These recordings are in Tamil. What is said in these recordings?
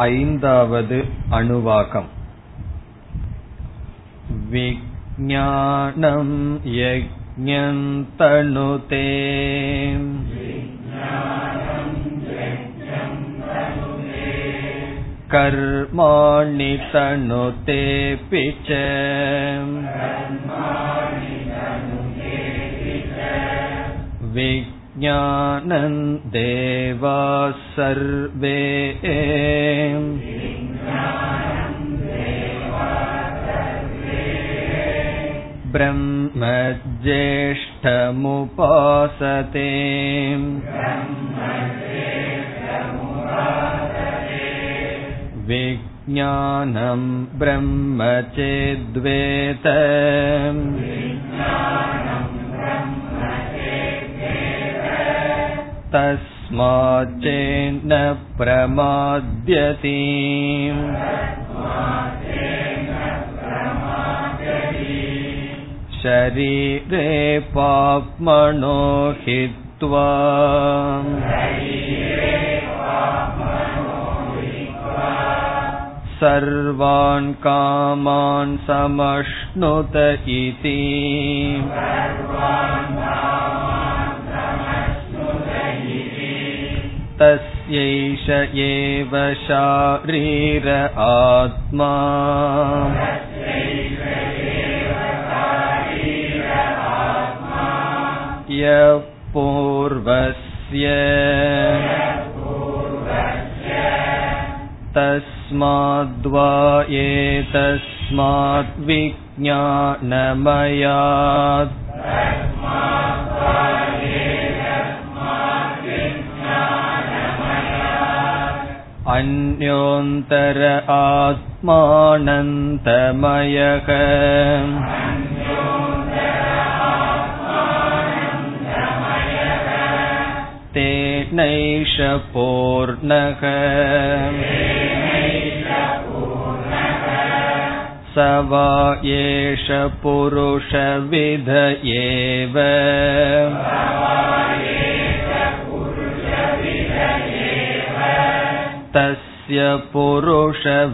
ऐन्दावद् अनुवाकम् विज्ञानं यज्ञन्तनुते कर्माणि तनुतेऽपि च विज्ञानं देवा सर्वे ब्रह्मज्येष्ठमुपासते विज्ञानं ब्रह्म चेद्वेत तस्माच्चेन्न प्रमाद्यति शरीरे पाप्मनो हित्वा सर्वान् कामान् समश्नुत इति तस्यैष एव शारीर आत्मा यः पूर्वस्य तस्माद्वा एतस्मात् अन्योन्तर आत्मानन्तमयः तेनैष पूर्णः स वा एष पुरुषविध एव तस्य पुरुषविधताम्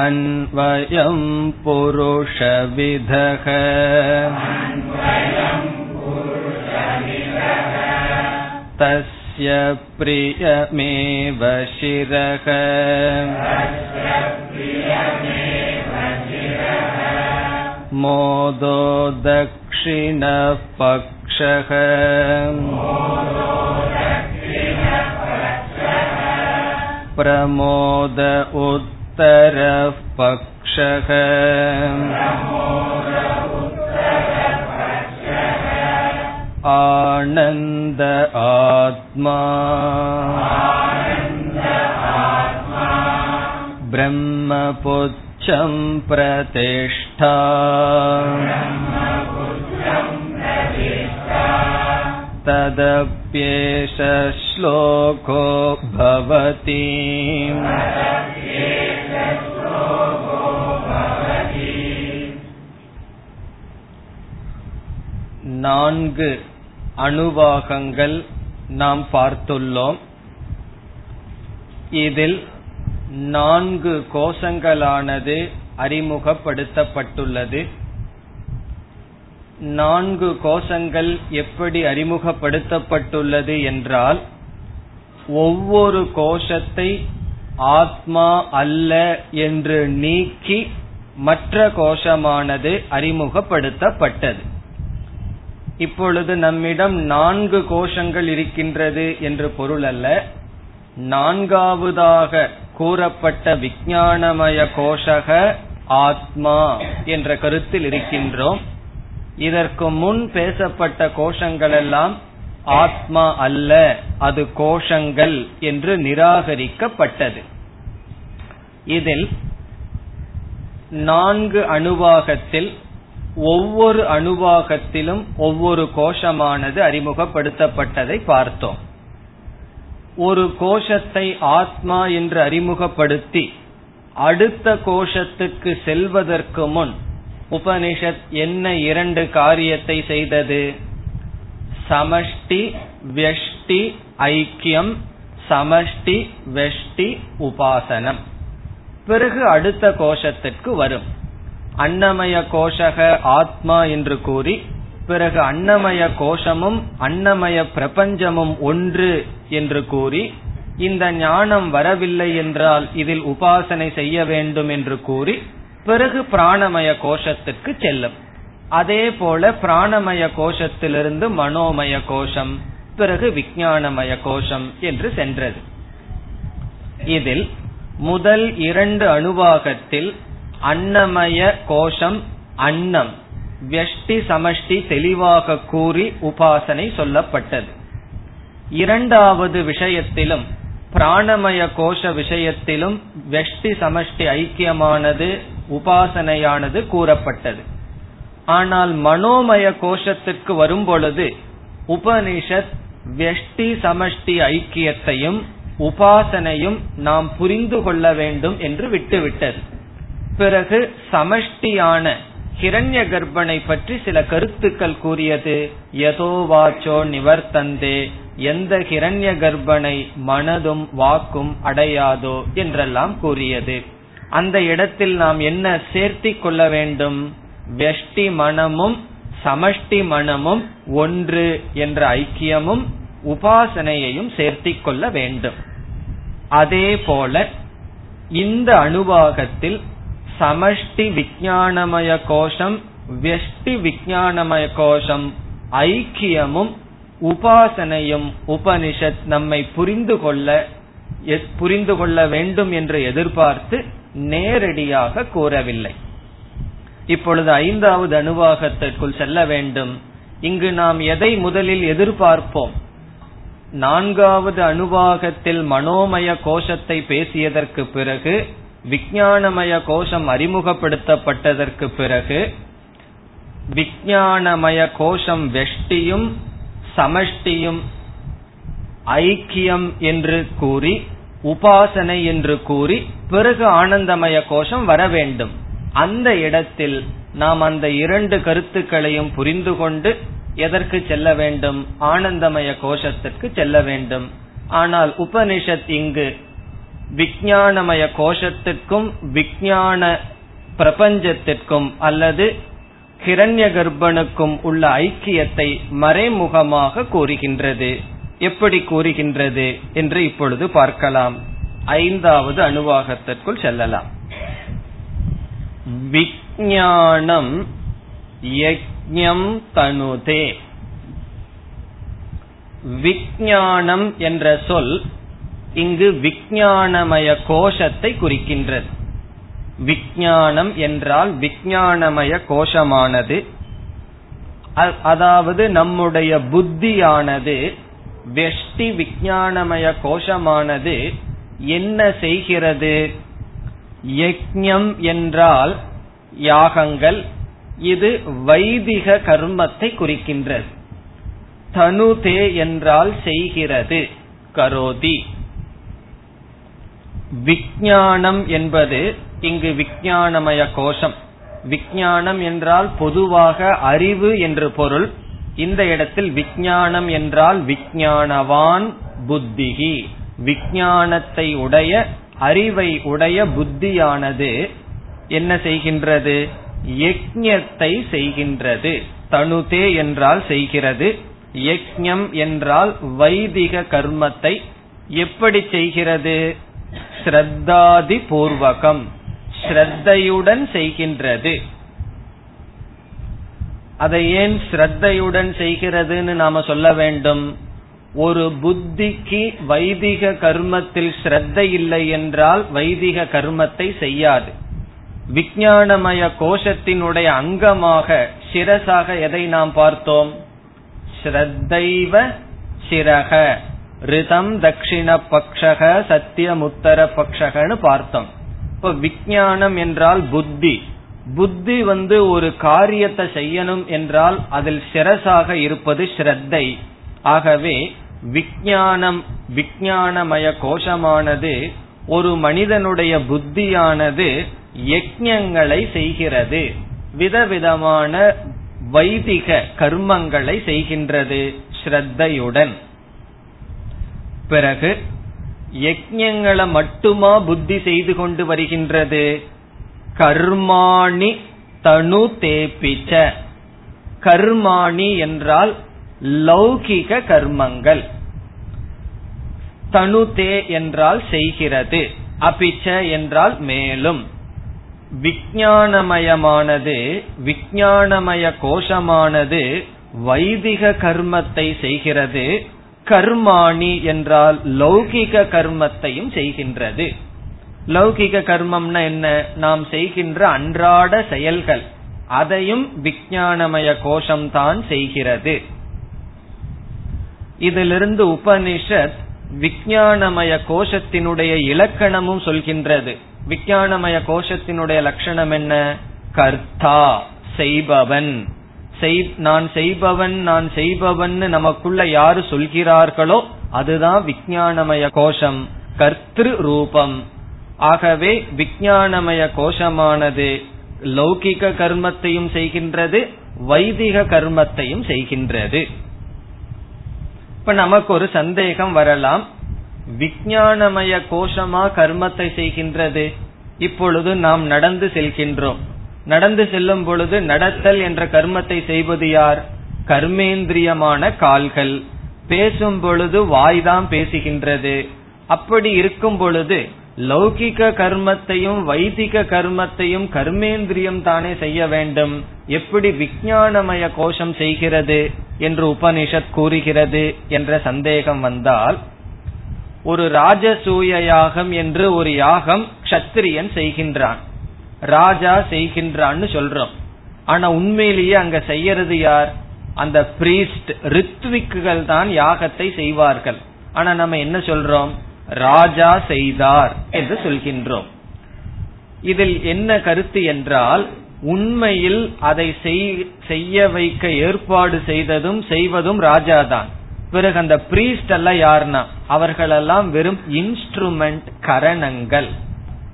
अन्वयं पुरुषविधः तस्य प्रियमेव शिरः मोदो दक्षिणः पक्षः प्रमोद उत्तरः पक्षः आनन्द आत्मा ब्रह्मपुच्छं प्रतिष्ठा तदप्येष श्लोको भवति நான்கு அணுவாகங்கள் நாம் பார்த்துள்ளோம் இதில் நான்கு கோஷங்களானது அறிமுகப்படுத்தப்பட்டுள்ளது நான்கு கோஷங்கள் எப்படி அறிமுகப்படுத்தப்பட்டுள்ளது என்றால் ஒவ்வொரு கோஷத்தை ஆத்மா அல்ல என்று நீக்கி மற்ற கோஷமானது அறிமுகப்படுத்தப்பட்டது. இப்பொழுது நம்மிடம் நான்கு கோஷங்கள் இருக்கின்றது என்று பொருள் அல்ல. நான்காவதாக கூறப்பட்ட விஞ்ஞானமய கோஷக ஆத்மா என்ற கருத்தில் இருக்கின்றோம். இதற்கு முன் பேசப்பட்ட கோஷங்கள் எல்லாம் ஆத்மா அல்ல அது கோஷங்கள் என்று நிராகரிக்கப்பட்டது. இதில் நான்கு அணுவாகத்தில் ஒவ்வொரு அணுவாகத்திலும் ஒவ்வொரு கோஷமானது அறிமுகப்படுத்தப்பட்டதை பார்த்தோம். ஒரு கோஷத்தை ஆத்மா என்று அறிமுகப்படுத்தி அடுத்த கோஷத்துக்கு செல்வதற்கு முன் உபனிஷத் என்ன இரண்டு காரியத்தை செய்தது? சமஷ்டி வெஷ்டி ஐக்கியம். சமஷ்டி வெஷ்டி உபாசனம். பிறகு அடுத்த கோஷத்திற்கு வரும். அன்னமய கோஷக ஆத்மா என்று கூறி பிறகு அன்னமய கோஷமும் அன்னமய பிரபஞ்சமும் ஒன்று என்று கூறி இந்த ஞானம் வரவில்லை என்றால் இதில் உபாசனை செய்ய வேண்டும் என்று கூறி பிறகு பிராணமய கோஷத்துக்கு செல்லும். அதே போல பிராணமய கோஷத்திலிருந்து மனோமய கோஷம் பிறகு விஞ்ஞானமய கோஷம் என்று சென்றது. இதில் முதல் இரண்டு அணுவாகத்தில் அன்னமய கோஷம் அன்னம் வெஷ்டி சமஷ்டி தெளிவாக கூறி உபாசனை சொல்லப்பட்டது. இரண்டாவது விஷயத்திலும் பிராணமய கோஷ விஷயத்திலும் வெஷ்டி சமஷ்டி ஐக்கியமானது உபாசனையானது கூறப்பட்டது. ஆனால் மனோமய கோஷத்துக்கு வரும் பொழுது உபனிஷத் வெஷ்டி சமஷ்டி ஐக்கியத்தையும் உபாசனையும் நாம் புரிந்து கொள்ள வேண்டும் என்று விட்டுவிட்டது. பிறகு சமஷ்டியான ஹிரண்ய கர்ப்பனை பற்றி சில கருத்துக்கள் கூறியது யதோ வாச்சோ நிவர்த்தந்தே எந்த ஹிரண்ய கர்ப்பனை மனதும் வாக்கும் அடையாதோ? என்றெல்லாம் கூறியது. அந்த இடத்தில் நாம் என்ன சேர்த்தி கொள்ள வேண்டும்? வெஷ்டி மனமும் சமஷ்டி மனமும் ஒன்று என்ற ஐக்கியமும் உபாசனையையும் சேர்த்தி கொள்ள வேண்டும். அதே போல இந்த அணுவாகத்தில் சமஷ்டி விஜயானமய கோஷம் வெஷ்டி விஜயானமய கோஷம் ஐக்கியமும் உபாசனையும் உபனிஷத் நம்மை புரிந்து கொள்ள புரிந்து கொள்ள வேண்டும் என்று எதிர்பார்த்து நேரடியாக கூறவில்லை. இப்பொழுது ஐந்தாவது அணுவாகத்திற்குள் செல்ல வேண்டும். இங்கு நாம் எதை முதலில் எதிர்பார்ப்போம்? நான்காவது அணுவாகத்தில் மனோமய கோஷத்தை பேசியதற்கு பிறகு விஞ்ஞானமய கோஷம் அறிமுகப்படுத்தப்பட்டதற்கு பிறகு விஞ்ஞானமய கோஷம் வெஷ்டியும் சமஷ்டியும் ஐக்கியம் என்று கூறி உபாசனை என்று கூறி பிறகு ஆனந்தமய கோஷம் வர வேண்டும். அந்த இடத்தில் நாம் அந்த இரண்டு கருத்துக்களையும் புரிந்து கொண்டு எதற்கு செல்ல வேண்டும்? ஆனந்தமய கோஷத்திற்கு செல்ல வேண்டும். ஆனால் உபனிஷத் இங்கு விஞ்ஞானமய கோஷத்திற்கும் விஞ்ஞான பிரபஞ்சத்திற்கும் அல்லது கிரண்ய கர்ப்பனுக்கும் உள்ள ஐக்கியத்தை மறைமுகமாக கூறுகின்றது. எப்படி கூறுகின்றது என்று இப்பொழுது பார்க்கலாம். ஐந்தாவது அணுவாகத்திற்குள் செல்லலாம். விஞ்ஞானம் யஜ்ஞம் தனுதே. விஜானம் என்ற சொல் இங்கு விஞ்ஞானமய கோஷத்தை குறிக்கின்றது. விஞ்ஞானம் என்றால் விஞ்ஞானமய கோஷமானது. அதாவது நம்முடைய புத்தியானது வெஷ்டி விஜயானமய கோஷமானது என்ன செய்கிறது? யக்ஞம் என்றால் யாகங்கள். இது வைதிக கர்மத்தை குறிக்கின்றது. தனுதே என்றால் செய்கிறது. கரோதி. விஜயானம் என்பது இங்கு விஜயானமய கோஷம். விஞ்ஞானம் என்றால் பொதுவாக அறிவு என்று பொருள். இந்த இடத்தில் விஞ்ஞானம் என்றால் விஞ்ஞானவான் புத்திகி விஞ்ஞானத்தை உடைய அறிவை உடைய புத்தியானது என்ன செய்கின்றது? யஜத்தை செய்கின்றது. தனுதே என்றால் செய்கிறது. யஜ்ஞம் என்றால் வைதிக கர்மத்தை எப்படி செய்கிறது? ஸ்ரத்தாதி பூர்வகம். ஸ்ரத்தையுடன் செய்கின்றது. அதை ஏன் ஸ்ரத்தையுடன் செய்கிறதுன்னு நாம சொல்ல வேண்டும். ஒரு புத்திக்கு வைதிக கர்மத்தில் ஸ்ரத்தை இல்லை என்றால் வைதிக கர்மத்தை செய்யாது. விஞ்ஞானமய கோஷத்தினுடைய அங்கமாக சிரசாக எதை நாம் பார்த்தோம்? ஸ்ரத்தைவ சிரக ரிதம் தட்சிண பக்ஷக சத்தியமுத்தர பக்ஷகன்னு பார்த்தோம். இப்ப விஞ்ஞானம் என்றால் புத்தி. புத்தி வந்து ஒரு காரியத்தை செய்யணும் என்றால் அதில் சிரசாக இருப்பது ஸ்ரத்தை. ஆகவே விஞ்ஞானம் விஞ்ஞானமய கோஷமானது ஒரு மனிதனுடைய புத்தியானது யஜங்களை செய்கிறது. விதவிதமான வைதிக கர்மங்களை செய்கின்றது ஸ்ரத்தையுடன். பிறகு யஜங்களை மட்டுமா புத்தி செய்து கொண்டு வருகின்றது? கர்மாணி தனு தேபிச்ச. கர்மாணி என்றால் லௌகிக கர்மங்கள். தனுதே என்றால் செய்கிறது அபிச்ச என்றால் மேலும். விஞ்ஞானமயமானது விஞ்ஞானமய கோஷமானது வைதிக கர்மத்தை செய்கிறது கர்மாணி என்றால் லௌகிக கர்மத்தையும் செய்கின்றது. லௌகிக கர்மம்னா என்ன? நாம் செய்கின்ற அன்றாட செயல்கள். அதையும் விஞ்ஞானமய கோஷம்தான் செய்கிறது. இதிலிருந்து உபனிஷத் விஞ்ஞானமய கோஷத்தினுடைய இலக்கணமும் சொல்கின்றது. விஞ்ஞானமய கோஷத்தினுடைய லட்சணம் என்ன? கர்த்தா செய்பவன். நான் செய்பவன் நான் செய்பவன் நமக்குள்ள யாரு சொல்கிறார்களோ அதுதான் விஞ்ஞானமய கோஷம். கர்த்திரு ரூபம் ஆகவே விஞ்ஞானமய கோஷமானது லௌகிக கர்மத்தையும் செய்கின்றது வைதிக கர்மத்தையும் செய்கின்றது. இப்ப நமக்கு ஒரு சந்தேகம் வரலாம். விஞ்ஞானமய கோஷமா கர்மத்தை செய்கின்றது? இப்பொழுது நாம் நடந்து செல்கின்றோம். நடந்து செல்லும் பொழுது நடத்தல் என்ற கர்மத்தை செய்வது யார்? கர்மேந்திரியமான கால்கள். பேசும் பொழுது வாய்தான் பேசுகின்றது. அப்படி இருக்கும் பொழுது லௌகிக கர்மத்தையும் வைதிக கர்மத்தையும் கர்மேந்திரியம் தானே செய்ய வேண்டும். எப்படி விஜயானமய கோஷம் செய்கிறது என்று உபனிஷத் கூறுகிறது என்ற சந்தேகம் வந்தால் ஒரு ராஜசூய யாகம் என்று ஒரு யாகம் கஷத்திரியன் செய்கின்றான். ராஜா செய்கின்றான்னு சொல்றோம். ஆனா உண்மையிலேயே அங்க செய்யறது யார்? அந்த பிரீஸ்ட் ரித்விக்குகள் தான் யாகத்தை செய்வார்கள். ஆனா நம்ம என்ன சொல்றோம்? ராஜா செய்தார் என்று சொல்கின்றோம். இதில் என்ன கருத்து என்றால் உண்மையில் அதை செய்ய வைக்க ஏற்பாடு செய்ததும் செய்வதும் ராஜாதான். பிறகு அந்த பிரீஸ்ட் எல்லாம் யாருன்னா அவர்களெல்லாம் வெறும் இன்ஸ்ட்ருமெண்ட் கரணங்கள்.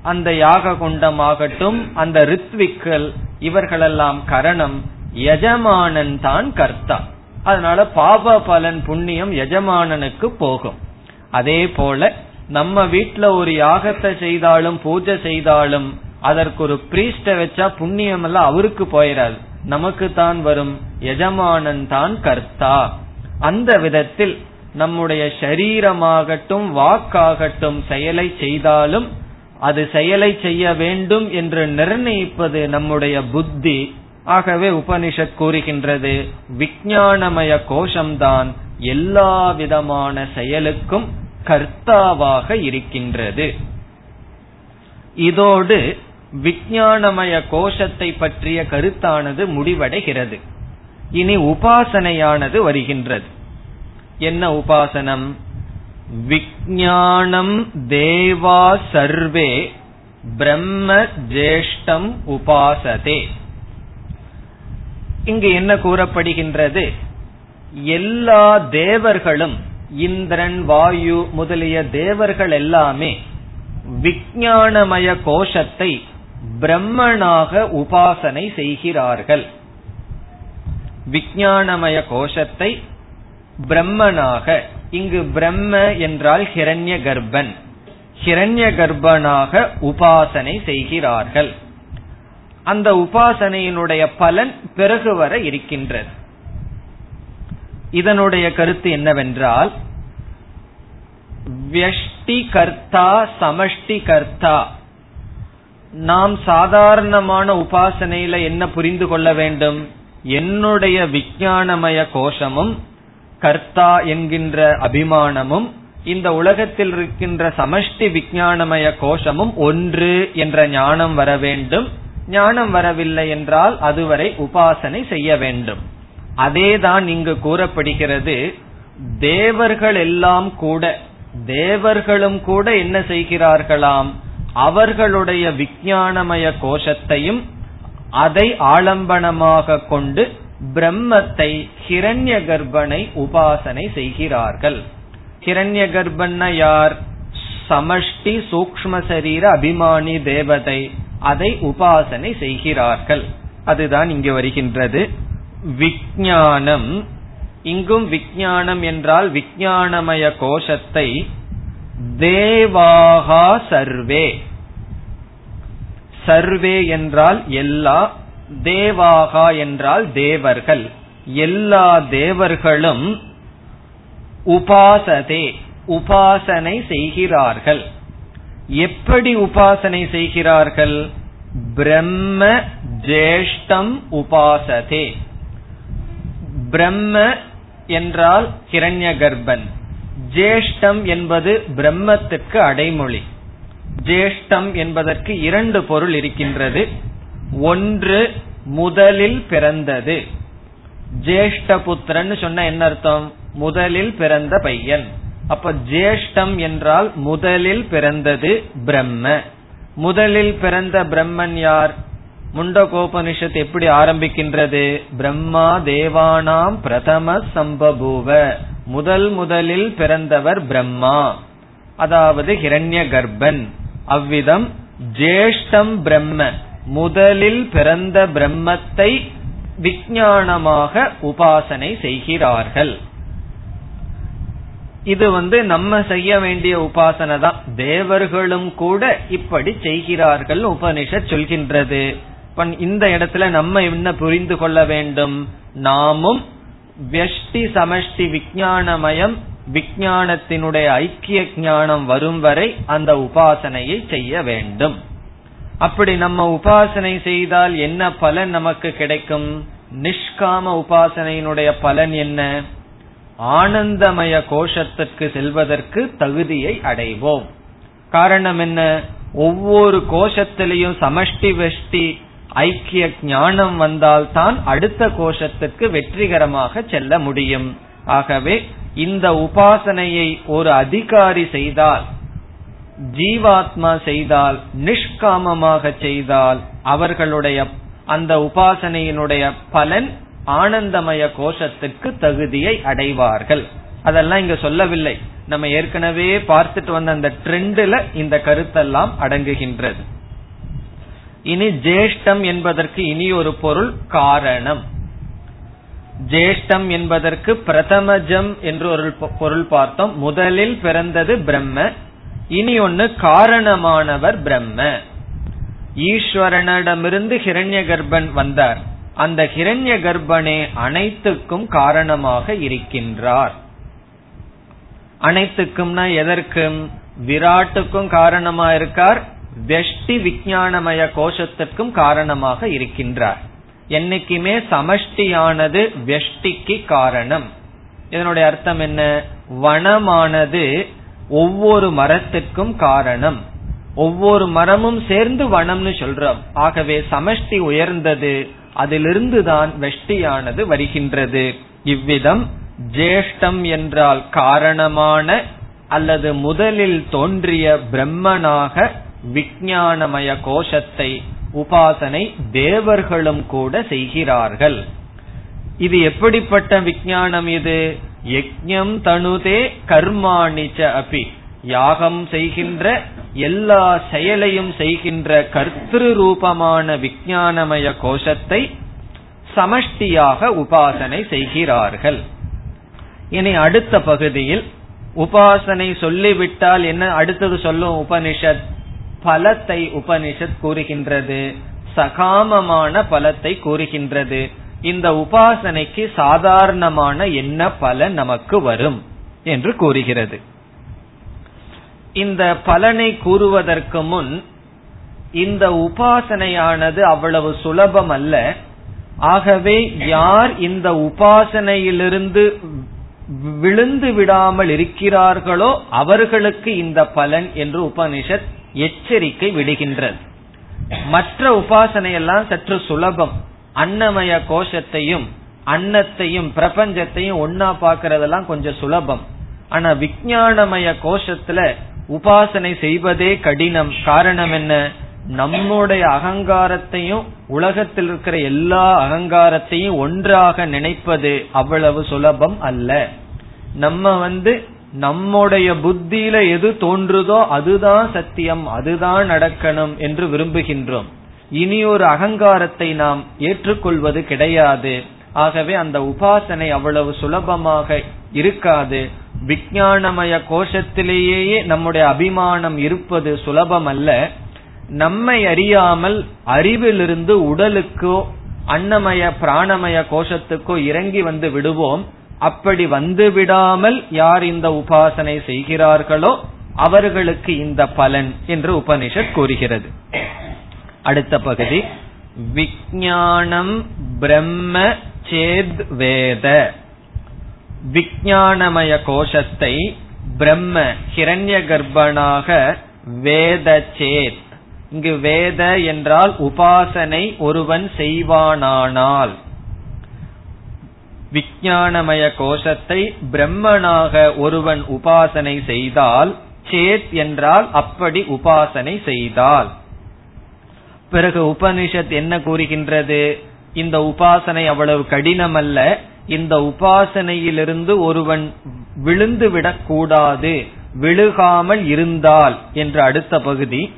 அந்த யாக குண்டமாகட்டும் அந்த ரித்விக்கள் இவர்களெல்லாம் கரணம் எஜமானன் தான் கர்த்தா. அதனால பாப பலன் புண்ணியம் எஜமானனுக்கு போகும். அதே போல நம்ம வீட்டுல ஒரு யாகத்தை செய்தாலும் பூஜை செய்தாலும் அதற்கு ஒரு பிரீஸ்ட வச்சா புண்ணியம் எல்லாம் அவருக்கு போயிடாது நமக்கு தான் வரும் எஜமானன் தான் கர்த்தா. அந்த விதத்தில் நம்முடைய சரீரமாகட்டும் வாக்காகட்டும் செயலை செய்தாலும் அது செயலை செய்ய வேண்டும் என்று நிர்ணயிப்பது நம்முடைய புத்தி. ஆகவே உபனிஷத் கூறுகின்றது விஞ்ஞானமய கோஷம்தான் எல்லா விதமான செயலுக்கும் கர்த்தாவாக இருக்கின்றது. இதோடு விஞ்ஞானமய கோஷத்தை பற்றிய கருத்தானது முடிவடைகிறது. இனி உபாசனையானது வருகின்றது. என்ன உபாசனம்? விஞ்ஞானம் தேவா சர்வே பிரம்ம ஜேஷ்டம் உபாசதே. இங்கு என்ன கூறப்படுகின்றது? எல்லா தேவர்களும் இந்திரன் வாயு முதலிய தேவர்கள் எல்லாமே விஞ்ஞானமய கோஷத்தை பிரம்மனாக உபாசனை செய்கிறார்கள். விஞ்ஞானமய கோஷத்தை பிரம்மனாக இங்கு பிரம்ம என்றால் ஹிரண்ய கர்ப்பன் ஹிரண்ய கர்ப்பனாக உபாசனை செய்கிறார்கள். அந்த உபாசனையினுடைய பலன் பிறகு வர இருக்கின்றது. இதனுடைய கருத்து என்னவென்றால் வியஷ்டி கர்த்தா சமஷ்டி கர்த்தா நாம் சாதாரணமான உபாசனையில என்ன புரிந்து கொள்ள வேண்டும்? என்னுடைய விஞ்ஞானமய கோஷமும் கர்த்தா என்கின்ற அபிமானமும் இந்த உலகத்தில் இருக்கின்ற சமஷ்டி விஞ்ஞானமய கோஷமும் ஒன்று என்ற ஞானம் வர வேண்டும். ஞானம் வரவில்லை என்றால் அதுவரை உபாசனை செய்ய வேண்டும். அதேதான் இங்கு கூறப்படுகிறது. தேவர்கள் எல்லாம் கூட தேவர்களும் கூட என்ன செய்கிறார்களாம்? அவர்களுடைய விஞ்ஞானமய கோஷத்தையும் அதை ஆலம்பனமாக கொண்டு பிரம்மத்தை ஹிரண்ய கர்ப்பனை உபாசனை செய்கிறார்கள். ஹிரண்ய கர்ப்பன யார்? சமஷ்டி சூக்ம சரீர அபிமானி தேவதை அதை உபாசனை செய்கிறார்கள். அதுதான் இங்கு வருகின்றது. விஞ்ஞானம் இங்கும் விஞ்ஞானம் என்றால் விஜயானமய கோஷத்தை தேவாகா சர்வே. சர்வே என்றால் எல்லா தேவாகா என்றால் தேவர்கள். எல்லா தேவர்களும் உபாசதே உபாசனை செய்கிறார்கள். எப்படி உபாசனை செய்கிறார்கள்? பிரம்ம ஜேஷ்டம் உபாசதே. பிரம்ம என்றால் கிரண்ய கர்ப்பன் ஜேஷ்டம் என்பது பிரம்மத்துக்கு அடைமொழி. ஜேஷ்டம் என்பதற்கு இரண்டு பொருள் இருக்கின்றது. ஒன்று முதலில் பிறந்தது. ஜேஷ்டபுத்திரன் சொன்ன என்ன அர்த்தம்? முதலில் பிறந்த பையன். அப்ப ஜேஷ்டம் என்றால் முதலில் பிறந்தது பிரம்ம. முதலில் பிறந்த பிரம்மன் யார்? முண்டகோபனிஷத் எப்படி ஆரம்பிக்கின்றது? பிரம்மா தேவானாம் பிரதம சம்பபூவ. முதல் முதலில் பிறந்தவர் பிரம்மா. அதாவது ஹிரண்ய கர்ப்பன் அவ்விதம் ஜேஷ்டம் பிரம்ம. முதலில் பிறந்த பிரம்மத்தை விஞ்ஞானமாக உபாசனை செய்கிறார்கள். இது வந்து நம்ம செய்ய வேண்டிய உபாசனை தான் தேவர்களும் கூட இப்படி செய்கிறார்கள் உபனிஷத் சொல்கின்றது. இந்த இடத்துல நம்ம என்ன புரிந்து கொள்ள வேண்டும்? நாமும் வெஷ்டி சமஷ்டி விஞ்ஞானமயம் விஞ்ஞானத்தினுடைய ஐக்கிய ஞானம் வரும் வரை அந்த உபாசனையை செய்ய வேண்டும். அப்படி நம்ம உபாசனை செய்தால் என்ன பலன் நமக்கு கிடைக்கும்? நிஷ்காம உபாசனையினுடைய பலன் என்ன? ஆனந்தமய கோஷத்திற்கு செல்வதற்கு தகுதியை அடைவோம். காரணம் என்ன? ஒவ்வொரு கோஷத்திலையும் சமஷ்டி வெஷ்டி ஐக்கிய ஞானம் வந்தால்தான் அடுத்த கோஷத்துக்கு வெற்றிகரமாக செல்ல முடியும். ஆகவே இந்த உபாசனையை ஒரு அதிகாரி செய்தால் ஜீவாத்மா செய்தால் நிஷ்காமமாக செய்தால் அவர்களுடைய அந்த உபாசனையினுடைய பலன் ஆனந்தமய கோஷத்துக்கு தகுதியை அடைவார்கள். அதெல்லாம் இங்க சொல்லவில்லை. நம்ம ஏற்கனவே பார்த்துட்டு வந்த அந்த ட்ரெண்ட்ல இந்த கருத்தெல்லாம் அடங்குகின்றது. இனி ஜேஷ்டம் என்பதற்கு இனி ஒரு பொருள் காரணம். ஜேஷ்டம் என்பதற்கு பிரதமஜம் என்று ஒரு பொருள் பார்த்தோம். முதலில் பிறந்தது பிரம்ம. இனி ஒன்னு காரணமானவர் பிரம்ம. ஈஸ்வரனிடமிருந்து ஹிரண்ய கர்ப்பன் வந்தார். அந்த ஹிரண்ய கர்ப்பனே அனைத்துக்கும் காரணமாக இருக்கின்றார். அனைத்துக்கும்னா எதற்கும்? விராட்டுக்கும் காரணமா இருக்கார் வெஷ்டி விஜயானமய கோஷத்திற்கும் காரணமாக இருக்கின்றார். என்னைக்குமே சமஷ்டியானது வெஷ்டிக்கு காரணம். இதனுடைய அர்த்தம் என்ன? வனமானது ஒவ்வொரு மரத்துக்கும் காரணம். ஒவ்வொரு மரமும் சேர்ந்து வனம்னு சொல்றோம். ஆகவே சமஷ்டி உயர்ந்தது அதிலிருந்து தான் வெஷ்டியானது வருகின்றது. இவ்விதம் ஜேஷ்டம் என்றால் காரணமான அல்லது முதலில் தோன்றிய பிரம்மனாக விஞ்ஞானமய கோஷத்தை உபாசனை தேவர்களும் கூட செய்கிறார்கள். இது எப்படிப்பட்ட விஞ்ஞானம் இது? யஜ்யம் தனுதே கர்மாணிச்ச அபி. யாகம் செய்கின்ற எல்லா செயலையும் செய்கின்ற கர்த்திரு ரூபமான விஞ்ஞானமய கோஷத்தை சமஷ்டியாக உபாசனை செய்கிறார்கள். இனி அடுத்த பகுதியில் உபாசனை சொல்லிவிட்டால் என்ன அடுத்தது சொல்லும் உபனிஷத்? பலத்தை உபனிஷத் கூறுகின்றது. சகாமமான பலத்தை கூறுகின்றது. இந்த உபாசனைக்கு சாதாரணமான என்ன பலன் நமக்கு வரும் என்று கூறுகிறது. இந்த பலனை கூறுவதற்கு முன் இந்த உபாசனையானது அவ்வளவு சுலபம் அல்ல. ஆகவே யார் இந்த உபாசனையிலிருந்து விழுந்து விடாமல் இருக்கிறார்களோ அவர்களுக்கு இந்த பலன் என்று உபனிஷத் எச்சரிக்கை விடுகின்றது. மற்ற உபாசனையெல்லாம் சற்று சுலபம். அன்னமய கோஷத்தையும் அன்னத்தையும் பிரபஞ்சத்தையும் ஒன்னா பாக்கிறதெல்லாம் கொஞ்சம் சுலபம். ஆனா விஞ்ஞானமய கோஷத்துல உபாசனை செய்வதே கடினம். காரணம் என்ன? நம்முடைய அகங்காரத்தையும் உலகத்தில் இருக்கிற எல்லா அகங்காரத்தையும் ஒன்றாக நினைப்பது அவ்வளவு சுலபம் அல்ல. நம்ம வந்து நம்முடைய புத்தியில எது தோன்றுதோ அதுதான் சத்தியம் அதுதான் நடக்கணும் என்று விரும்புகின்றோம். இனி ஒரு அகங்காரத்தை நாம் ஏற்றுக்கொள்வது கிடையாது. ஆகவே அந்த உபாசனை அவ்வளவு சுலபமாக இருக்காது. விஞ்ஞானமய கோஷத்திலேயே நம்முடைய அபிமானம் இருப்பது சுலபம் அல்ல நம்மை அறியாமல் அறிவிலிருந்து உடலுக்கோ அன்னமய பிராணமய கோஷத்துக்கோ இறங்கி வந்து விடுவோம். அப்படி வந்து விடாமல் யார் இந்த உபாசனை செய்கிறார்களோ அவர்களுக்கு இந்த பலன் என்று உபனிஷத் கூறுகிறது. அடுத்த பகுதி. விஞ்ஞானம் பிரம்ம சேத் வேத. விஞ்ஞானமய கோஷத்தை பிரம்ம ஹிரண்ய கர்ப்பனாக வேத சேத். இங்கு வேத என்றால் உபாசனை ஒருவன் செய்வானானால். விஞ்ஞானமய கோஷத்தை பிரம்மனாக ஒருவன் உபாசனை செய்தால் சேத் என்றால் அப்படி உபாசனை செய்தால். பிறகு உபனிஷத் என்ன கூறுகின்றது? இந்த உபாசனை அவ்வளவு கடினம் அல்ல இந்த உபாசனையிலிருந்து ஒருவன் விழுந்து விடக்கூடாது விழுகாமல் இருந்தால் என்ற அடுத்த பகுதி.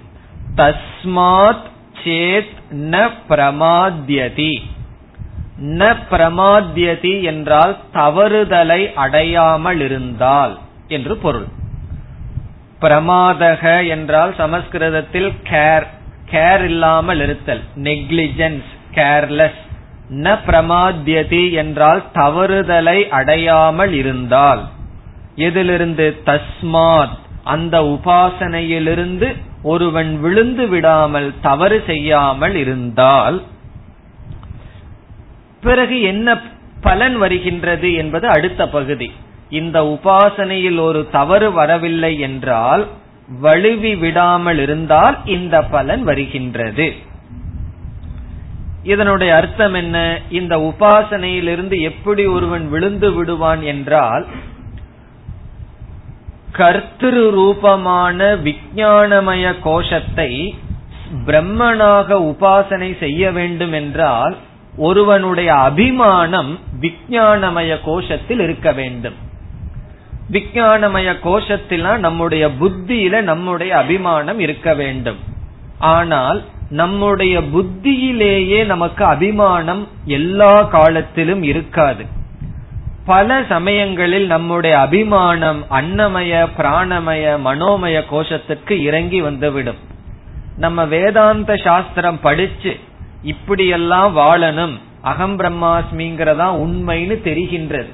தஸ்மாத் சேத் ந பிரமாத்யதி. ந பிரமாத்தியதி என்றால் தவறுதலை அடையாமல் இருந்தால் என்று பொருள். பிரமாதக என்றால் சமஸ்கிருதத்தில் கேர் கேர் இல்லாமல் இருத்தல் நெக்லிஜென்ஸ் கேர்லெஸ் ந பிரமாத்தியதி என்றால் தவறுதலை அடையாமல் இருந்தால். எதிலிருந்து? தஸ்மாத். அந்த உபாசனையிலிருந்து ஒருவன் விழுந்து விடாமல் தவறு செய்யாமல் இருந்தால் பிறகு என்ன பலன் வருகின்றது என்பது அடுத்த பகுதி. இந்த உபாசனையில் ஒரு தவறு வரவில்லை என்றால் வழுவி விடாமல் இருந்தால் இந்த பலன் வருகின்றது. இதனுடைய அர்த்தம் என்ன? இந்த உபாசனையிலிருந்து எப்படி ஒருவன் விழுந்து விடுவான் என்றால் கர்த்திரு ரூபமான விஞ்ஞானமய கோஷத்தை பிரம்மனாக உபாசனை செய்ய வேண்டும் என்றால் ஒருவனுடைய அபிமானம் விஜயானமய கோஷத்தில் இருக்க வேண்டும். விஜயானமய கோஷத்திலாம் நம்முடைய புத்தியில நம்முடைய அபிமானம் இருக்க வேண்டும். ஆனால் நம்முடைய புத்தியிலேயே நமக்கு அபிமானம் எல்லா காலத்திலும் இருக்காது. பல சமயங்களில் நம்முடைய அபிமானம் அன்னமய பிராணமய மனோமய கோஷத்துக்கு இறங்கி வந்துவிடும். நம்ம வேதாந்த சாஸ்திரம் படிச்சு இப்படியெல்லாம் வாழணும். அகம் பிரம்மாஸ்மிங்கிறதா உண்மைன்னு தெரிகின்றது.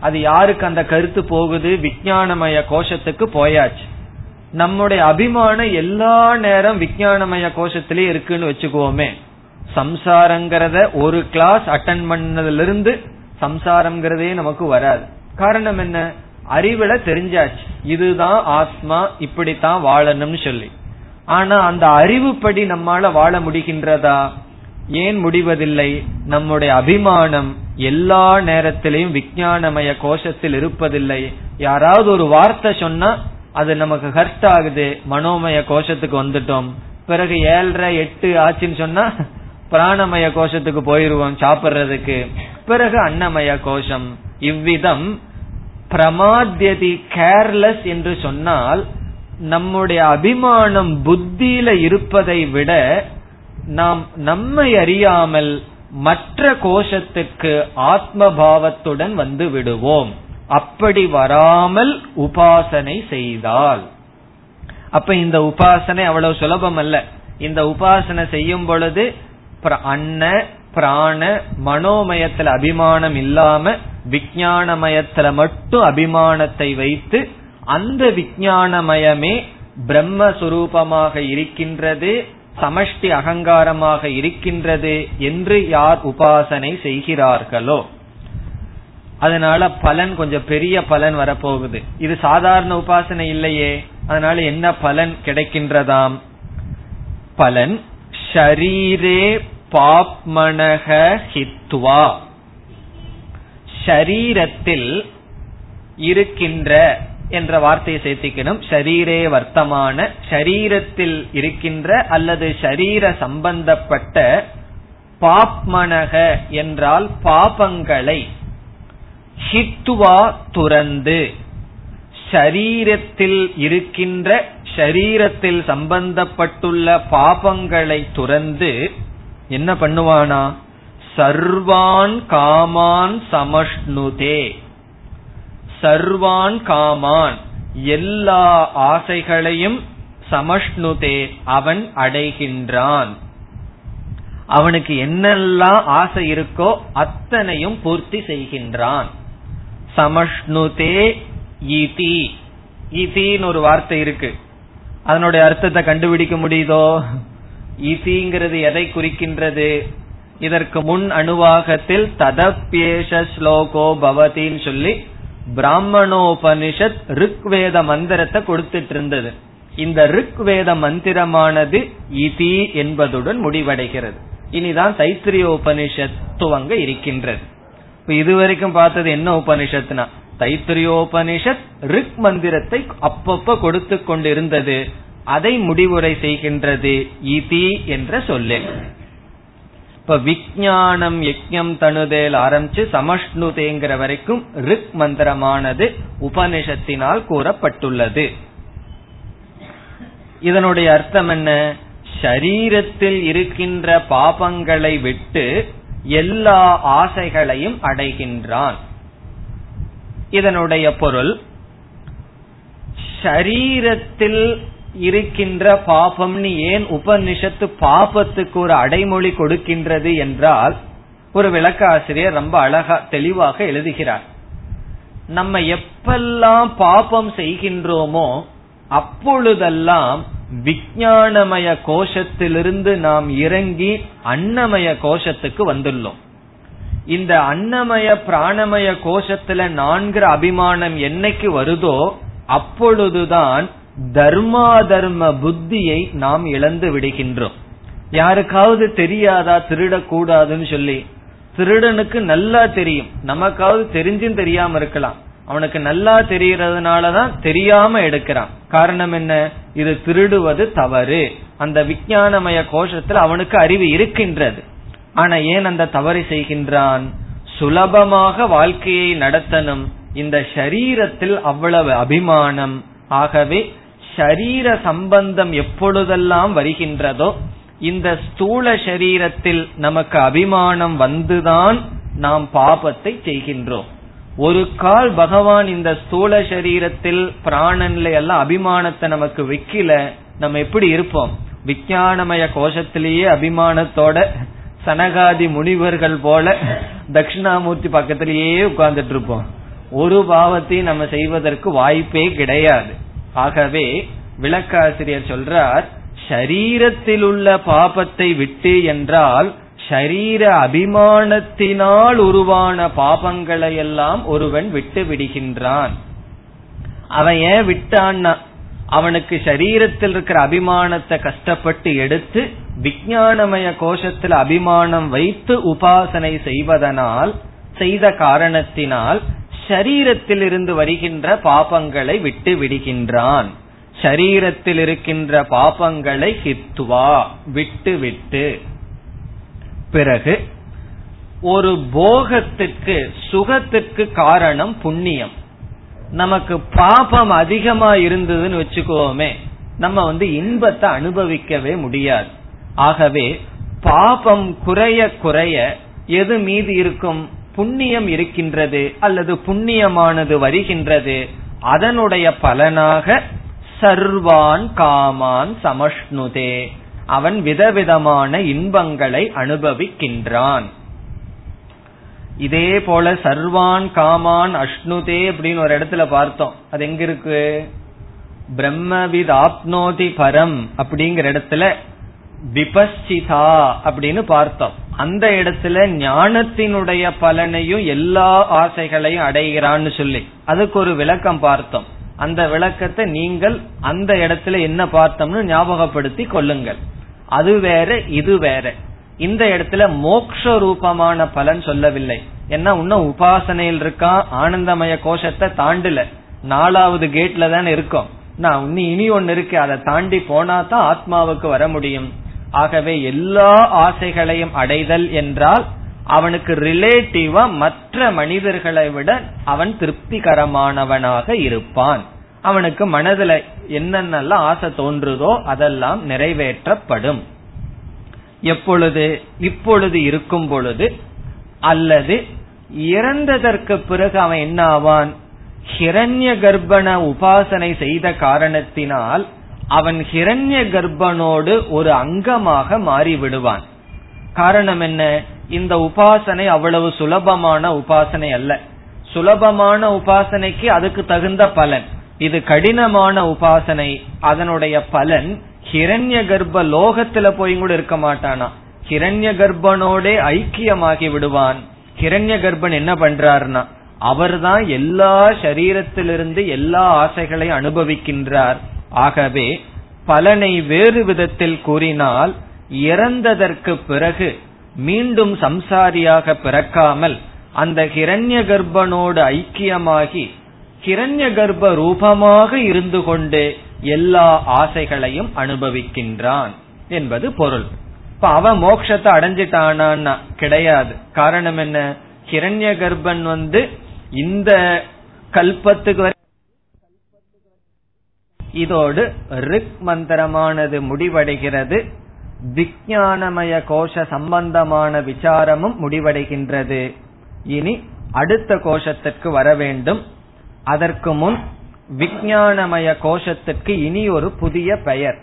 அது யாருக்கு அந்த கருத்து போகுது? விஜயானமய கோஷத்துக்கு போயாச்சு. நம்முடைய அபிமானம் எல்லா நேரம் விஞ்ஞானமய கோஷத்திலே இருக்குன்னு வச்சுக்குவோமே சம்சாரங்கிறத ஒரு கிளாஸ் அட்டன் பண்ணதுல இருந்து சம்சாரம்ங்கிறதே நமக்கு வராது. காரணம் என்ன? அறிவுல தெரிஞ்சாச்சு. இதுதான் ஆத்மா இப்படித்தான் வாழணும்னு சொல்லி. ஆனா அந்த அறிவுப்படி நம்மால வாழ முடிகின்றதா? ஏன் முடிவதில்லை? நம்முடைய அபிமானம் எல்லா நேரத்திலையும் விஜயானமய கோஷத்தில் இருப்பதில்லை. யாராவது ஒரு வார்த்தை சொன்னா அது நமக்கு ஹர்ட் ஆகுது. மனோமய கோஷத்துக்கு வந்துட்டோம். பிறகு ஏழரை எட்டு ஆச்சுன்னு சொன்னா பிராணமய கோஷத்துக்கு போயிருவோம் சாப்பிடுறதுக்கு. பிறகு அன்னமய கோஷம். இவ்விதம் பிரமாத்தியதி கேர்லெஸ் என்று சொன்னால் நம்முடைய அபிமானம் புத்தியில இருப்பதை விட நாம் நம்மை அறியாமல் மற்ற கோஷத்துக்கு ஆத்ம பாவத்துடன் வந்து விடுவோம். அப்படி வராமல் உபாசனை செய்தால். அப்ப இந்த உபாசனை அவ்வளவு சுலபம் அல்ல. இந்த உபாசனை செய்யும் பொழுது அன்ன பிராண மனோமயத்துல அபிமானம் இல்லாம விஜயானமயத்துல மட்டும் அபிமானத்தை வைத்து அந்த விஞ்ஞானமயமே பிரம்மஸ்வரூபமாக இருக்கின்றது சமஷ்டி அகங்காரமாக இருக்கின்றது என்று யார் உபாசனை செய்கிறார்களோ. அதனால பலன் கொஞ்சம் பெரிய பலன் வரப்போகுது. இது சாதாரண உபாசனை இல்லையே. அதனால என்ன பலன் கிடைக்கின்றதாம்? பலன் ஷரீரே பாப்மனக ஹித்வா. ஷரீரத்தில் இருக்கின்ற என்ற வார்த்தையை சேர்த்திக்கணும். ஷரீரே வர்த்தமான ஷரீரத்தில் இருக்கின்ற அல்லது ஷரீர சம்பந்தப்பட்ட பாப்மனக என்றால் பாபங்களை ஹித்துவா துறந்து ஷரீரத்தில் இருக்கின்ற ஷரீரத்தில் சம்பந்தப்பட்டுள்ள பாபங்களை துறந்து என்ன பண்ணுவானா? சர்வான் காமான் சமஷ்ணுதே. சர்வான் காமான். எல்லா ஆசைகளையும் சமஷ்ணுதே அவன் அடைகின்றான். அவனுக்கு என்னெல்லாம் ஆசை இருக்கோ அத்தனையும் பூர்த்தி செய்கின்றான். சமஷ்ணுதே இதி. இதின்னு ஒரு வார்த்தை இருக்கு. அதனுடைய அர்த்தத்தை கண்டுபிடிக்க முடியுதோ? இதிங்கிறது எதை குறிக்கின்றது? இதற்கு முன் அணுவாகத்தில் ததப்பேஷ ஸ்லோகோ பவதின்னு சொல்லி பிராமணோபனிஷத் ருக்வேத மந்திரத்தை கொடுத்துட்டு இருந்தது இந்த ருக்வேத மந்திரமானது இதி என்பதுடன் முடிவடைகிறது. இனிதான் தைத்திரிய உபனிஷத் துவங்க இருக்கின்றது. இப்ப இதுவரைக்கும் பார்த்தது என்ன உபனிஷத்னா தைத்திரியோபனிஷத் ரிக் மந்திரத்தை அப்பப்ப கொடுத்து கொண்டிருந்தது அதை முடிவுரை செய்கின்றது இதி என்ற சொல்லே இப்ப விஜயானம் யஜ்யம் தனுதேல் ஆரம்பிச்சு சமஷ்ணுதேங்கிற வரைக்கும் ரிக் மந்திரமானது உபனிஷத்தினால் கூறப்பட்டுள்ளது. இதனுடைய அர்த்தம் என்ன? சரீரத்தில் இருக்கின்ற பாபங்களை விட்டு எல்லா ஆசைகளையும் அடைகின்றான். இதனுடைய பொருள் ஷரீரத்தில் இருக்கின்ற பாபம்னு ஏன் உபனிஷத்து பாபத்துக்கு ஒரு அடைமொழி கொடுக்கின்றது என்றால் ஒரு விளக்க ஆசிரியர் ரொம்ப அழகா தெளிவாக எழுதுகிறார். நம்ம எப்பெல்லாம் பாபம் செய்கின்றோமோ அப்பொழுதெல்லாம் விஞ்ஞானமய கோஷத்திலிருந்து நாம் இறங்கி அன்னமய கோஷத்துக்கு வந்துள்ளோம். இந்த அன்னமய பிராணமய கோஷத்துல நான்கிற அபிமானம் என்னைக்கு வருதோ அப்பொழுதுதான் தர்மா தர்ம புத்தியை நாம் இழந்து விடுகின்றோம். யாருக்காவது தெரியாதா திருடக்கூடாதுன்னு சொல்லி திருடனுக்கு நல்லா தெரியும். நமக்காவது தெரிஞ்சும் தெரியாம இருக்கலாம். அவனுக்கு நல்லா தெரியறதுனாலதான் தெரியாம எடுக்கிறான். காரணம் என்ன? இது திருடுவது தவறு. அந்த விஞ்ஞானமய கோஷத்துல அவனுக்கு அறிவு இருக்கின்றது. ஆனா ஏன் அந்த தவறு செய்கின்றான்? சுலபமாக வாழ்க்கையை நடத்தணும். இந்த சரீரத்தில் அவ்வளவு அபிமானம். ஆகவே ஷரீர சம்பந்தம் எப்பொழுதெல்லாம் வருகின்றதோ இந்த ஸ்தூல சரீரத்தில் நமக்கு அபிமானம் வந்துதான் நாம் பாபத்தை செய்கின்றோம். ஒரு கால் பகவான் இந்த ஸ்தூல சரீரத்தில் பிராணன்ல எல்லாம் அபிமானத்தை நமக்கு விக்கல நம்ம எப்படி இருப்போம்? விஞ்ஞானமய கோஷத்திலேயே அபிமானத்தோட சனகாதி முனிவர்கள் போல தட்சிணாமூர்த்தி பக்கத்திலேயே உட்கார்ந்துட்டு இருப்போம். ஒரு பாவத்தையும் நம்ம செய்வதற்கு வாய்ப்பே கிடையாது. ஆகவே விளக்காசிரியர் சொல்றார் ஷரீரத்தில் உள்ள பாபத்தை விட்டு என்றால் ஷரீர அபிமானத்தினால் உருவான பாபங்களை எல்லாம் ஒருவன் விட்டு விடுகின்றான். அவன் ஏன் விட்டான்னா அவனுக்கு சரீரத்தில் இருக்கிற அபிமானத்தை கஷ்டப்பட்டு எடுத்து விஜயானமய கோஷத்தில் அபிமானம் வைத்து உபாசனை செய்வதனால் செய்த காரணத்தினால் சரீரத்திலிருந்து வருகின்ற பாபங்களை விட்டு விடுகின்றான். சரீரத்தில் இருக்கின்ற பாபங்களை ஹித்துவா விட்டு விட்டு. பிறகு ஒரு போகத்துக்கு சுகத்துக்கு காரணம் புண்ணியம். நமக்கு பாபம் அதிகமா இருந்ததுன்னு வச்சுக்கோமே நம்ம வந்து இன்பத்தை அனுபவிக்கவே முடியாது. ஆகவே பாபம் குறைய குறைய எது மீது இருக்கும்? புண்ணியம் இருக்கின்றது அல்லது புண்ணியமானது வருகின்றது அதனுடைய பலனாக சர்வான் காமான் சமஷ்ணுதே. அவன் விதவிதமான இன்பங்களை அனுபவிக்கின்றான். இதே போல சர்வான் காமான் அஷ்ணுதே அப்படின்னு ஒரு இடத்துல பார்த்தோம். அது எங்க இருக்கு? பிரம்மவித் ஆப்னோதி பரம் அப்படிங்கிற இடத்துல விபஸ்சிதா அப்படின்னு பார்த்தோம். அந்த இடத்துல ஞானத்தினுடைய பலனையும் எல்லா ஆசைகளையும் அடைகிறான்னு சொல்லி. அதுக்கு ஒரு விளக்கம் பார்த்தோம். அந்த விளக்கத்தை நீங்கள் அந்த இடத்துல என்ன பார்த்தோம்னு ஞாபகப்படுத்தி கொள்ளுங்கள். அது வேற இது வேற. இந்த இடத்துல மோக்ஷ ரூபமான பலன் சொல்லவில்லை. ஏன்னா இன்னும் உபாசனையில் இருக்கா ஆனந்தமய கோஷத்தை தாண்டல. நாலாவது கேட்ல தான் இருக்கும். நான் இன்னும் இனி ஒன்னு இருக்கு அதை தாண்டி போனா தான் ஆத்மாவுக்கு வர முடியும். ஆகவே எல்லா ஆசைகளையும் அடைதல் என்றால் அவனுக்கு ரிலேட்டிவா மற்ற மனிதர்களை விட அவன் திருப்திகரமானவனாக இருப்பான். அவனுக்கு மனதுல என்னென்னலாம் ஆசை தோன்றுதோ அதெல்லாம் நிறைவேற்றப்படும். எப்பொழுது இப்பொழுது இருக்கும் பொழுது அல்லது இறந்ததற்கு பிறகு அவன் என்ன ஆவான்? ஹிரண்ய கர்ப்பண உபாசனை செய்த காரணத்தினால் அவன் ஹிரண்ய கர்ப்பனோடு ஒரு அங்கமாக மாறிவிடுவான். காரணம் என்ன? இந்த உபாசனை அவ்வளவு சுலபமான உபாசனை அல்ல. சுலபமான உபாசனைக்கு அதுக்கு தகுந்த பலன். இது கடினமான உபாசனை. அதனுடைய பலன் ஹிரண்ய கர்ப்ப லோகத்துல போய் கூட இருக்க மாட்டானா? ஹிரண்ய கர்ப்பனோட ஐக்கியமாகி விடுவான். ஹிரண்ய கர்ப்பன் என்ன பண்றாருன்னா அவர்தான் எல்லா சரீரத்திலிருந்து எல்லா ஆசைகளையும் அனுபவிக்கின்றார். ஆகவே பலனை வேறு விதத்தில் கூறினால் இறந்ததற்கு பிறகு மீண்டும் சம்சாரியாக பிறக்காமல் அந்த ஹிரண்ய கர்ப்பனோடு ஐக்கியமாகி ஹிரண்ய கர்ப்ப ரூபமாக இருந்து கொண்டு எல்லா ஆசைகளையும் அனுபவிக்கின்றான் என்பது பொருள். இப்ப அவன் மோட்சத்தை அடைஞ்சிட்டானா கிடையாது. காரணம் என்ன? ஹிரண்ய கர்ப்பன் வந்து இந்த கல்பத்துக்கு இதோடு ரிக் மந்திரமானது முடிவடைகிறது. விஞ்ஞானமய கோஷ சம்பந்தமான விசாரமும் முடிவடைகின்றது. இனி அடுத்த கோஷத்திற்கு வர வேண்டும். அதற்கு முன் விஞ்ஞானமய கோஷத்திற்கு இனி ஒரு புதிய பெயர்.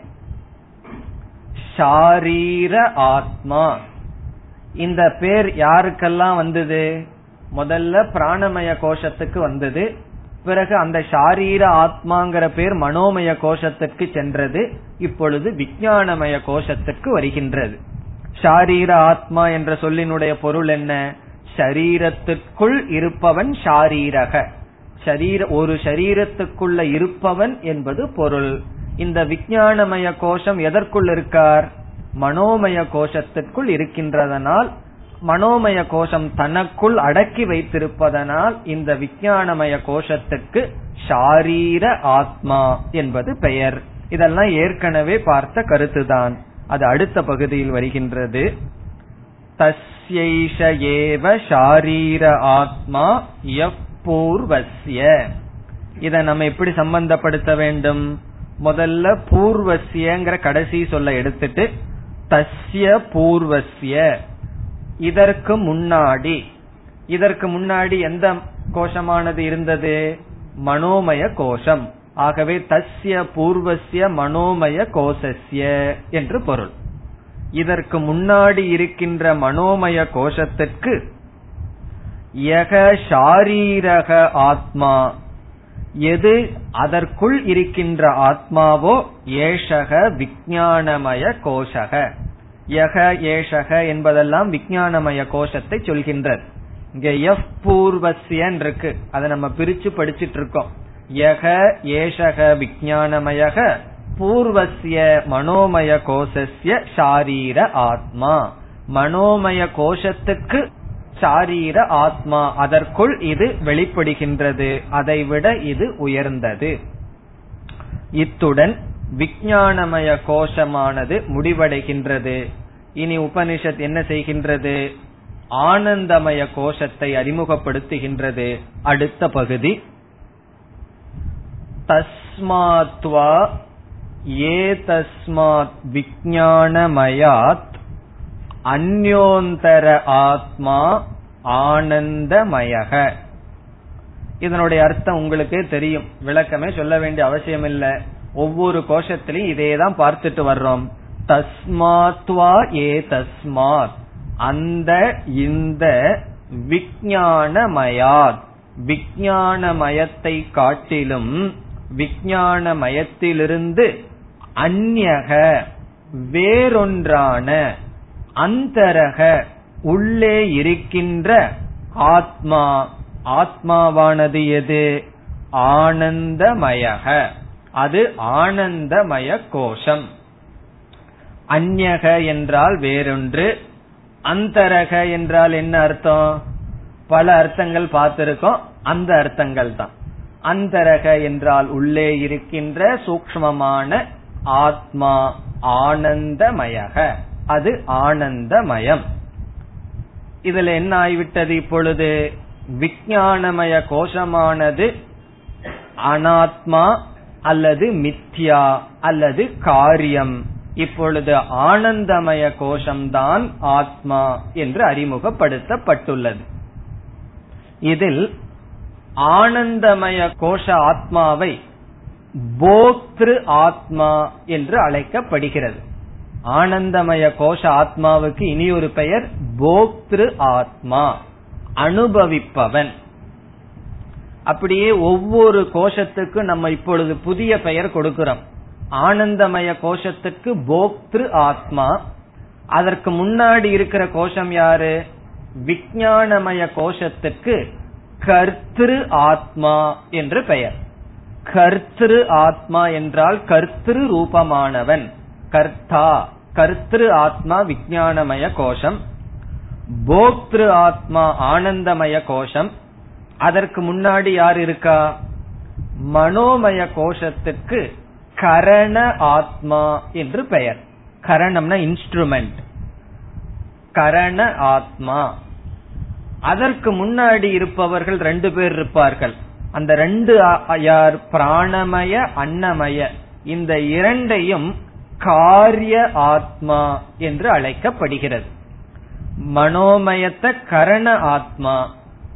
ஷாரீர ஆத்மா. இந்த பேர் யாருக்கெல்லாம் வந்தது? முதல்ல பிராணமய கோஷத்துக்கு வந்தது. பிறகு அந்த ஷாரீர ஆத்மாங்கிற பேர் மனோமய கோஷத்திற்கு சென்றது. இப்பொழுது விஜயானமய கோஷத்திற்கு வருகின்றது. ஷாரீர ஆத்மா என்ற சொல்லினுடைய பொருள் என்ன? ஷரீரத்திற்குள் இருப்பவன் ஷாரீரக. ஷரீர ஒரு ஷரீரத்துக்குள்ள இருப்பவன் என்பது பொருள். இந்த விஜயானமய கோஷம் எதற்குள் இருக்கார்? மனோமய கோஷத்திற்குள் இருக்கின்றதனால் மனோமய கோஷம் தனக்குள் அடக்கி வைத்திருப்பதனால் இந்த விஞ்ஞானமய கோஷத்துக்கு ஷாரீர ஆத்மா என்பது பெயர். இதெல்லாம் ஏற்கனவே பார்த்த கருத்துதான். அது அடுத்த பகுதியில் வருகின்றது. தஸ்யைஷ ஏவ ஷாரீர ஆத்மா எப்பூர்வசிய இதை நம்ம எப்படி சம்பந்தப்படுத்த வேண்டும்? முதல்ல பூர்வசியங்கிற கடைசி சொல்ல எடுத்துட்டு தஸ்ய பூர்வசிய இதற்கு முன்னாடி. இதற்கு முன்னாடி எந்த கோஷமானது இருந்தது? மனோமய கோஷம். ஆகவே தஸ்ய பூர்வசிய மனோமய கோஷஸ்ய என்று பொருள். இதற்கு முன்னாடி இருக்கின்ற மனோமய கோஷத்திற்கு யக ஷாரீரக ஆத்மா. எது அதற்குள் இருக்கின்ற ஆத்மாவோ ஏஷக விஞ்ஞானமய கோஷக. யக ஏஷக என்பதெல்லாம் விஞ்ஞானமய கோஷத்தை சொல்கின்றது. இங்க எஃப் பூர்வசியன் இருக்கு. அதை நம்ம பிரிச்சு படிச்சிட்டு இருக்கோம். யக ஏஷக விஜயானமயக பூர்வசிய மனோமய கோஷஸ்ய சாரீர ஆத்மா. மனோமய கோஷத்துக்கு சாரீர ஆத்மா. அதற்குள் இது வெளிப்படுகின்றது. அதைவிட இது உயர்ந்தது. இத்துடன் விஞ்ஞானமய கோஷமானது முடிவடைகின்றது. இனி உபனிஷத் என்ன செய்கின்றது? ஆனந்தமய கோஷத்தை அறிமுகப்படுத்துகின்றது. அடுத்த பகுதி. தஸ்மாத்வா ஏ தஸ்மாத் விஜானமயாத் அந்யோந்தர ஆத்மா ஆனந்தமயக. இதனுடைய அர்த்தம் உங்களுக்கு தெரியும். விளக்கமே சொல்ல வேண்டிய அவசியம் இல்லை ஒவ்வொரு கோஷத்திலையும் இதே தான் பார்த்துட்டு வர்றோம். தஸ்மாத்வா ஏ தஸ்மாத் அந்த இந்த விஜயானமயாத் விஜயானமயத்தை காட்டிலும் விஜயானமயத்திலிருந்து அந்நக வேறொன்றான அந்தரக உள்ளே இருக்கின்ற ஆத்மா. ஆத்மாவானது எது? ஆனந்தமயக. அது ஆனந்தமய கோஷம். அந்நக என்றால் வேறொன்று அந்தரக என்றால் என்ன அர்த்தம்? பல அர்த்தங்கள் பார்த்திருக்கோம் அந்த அர்த்தங்கள் தான். அந்தரக என்றால் உள்ளே இருக்கின்ற சூக்மமான ஆத்மா ஆனந்தமயக. அது ஆனந்தமயம். இதுல என்ன ஆகிவிட்டது இப்பொழுது? விஞ்ஞானமய கோஷமானது அனாத்மா அல்லது மித்யா அல்லது காரியம். இப்பொழுது ஆனந்தமய கோஷம்தான் ஆத்மா என்று அறிமுகப்படுத்தப்பட்டுள்ளது. இதில் ஆனந்தமய கோஷ ஆத்மாவை போக்திரு ஆத்மா என்று அழைக்கப்படுகிறது. ஆனந்தமய கோஷ ஆத்மாவுக்கு இனி ஒரு பெயர் போக்திரு ஆத்மா அனுபவிப்பவன். அப்படியே ஒவ்வொரு கோஷத்துக்கும் நம்ம இப்பொழுது புதிய பெயர் கொடுக்கிறோம். ஆனந்தமய கோஷத்துக்கு போக்திரு ஆத்மா. அதற்கு முன்னாடி இருக்கிற கோஷம் யாரு? விஞ்ஞானமய கோஷத்துக்கு கர்த்திரு ஆத்மா என்று பெயர். கர்த்திரு ஆத்மா என்றால் கர்த்திரு ரூபமானவன். கர்த்தா கர்த்திரு ஆத்மா விஜயானமய கோஷம். போக்திரு ஆத்மா ஆனந்தமய கோஷம். அதற்கு முன்னாடி யார் இருக்கா? மனோமய கோஷத்துக்கு கரண ஆத்மா என்று பெயர். கரணம்னா இன்ஸ்ட்ருமெண்ட் கரண ஆத்மா. அதற்கு முன்னாடி இருப்பவர்கள் ரெண்டு பேர் இருப்பார்கள். அந்த ரெண்டு யார்? பிராணமய அன்னமய. இந்த இரண்டையும் காரிய ஆத்மா என்று அழைக்கப்படுகிறது. மனோமயத்த கரண ஆத்மா.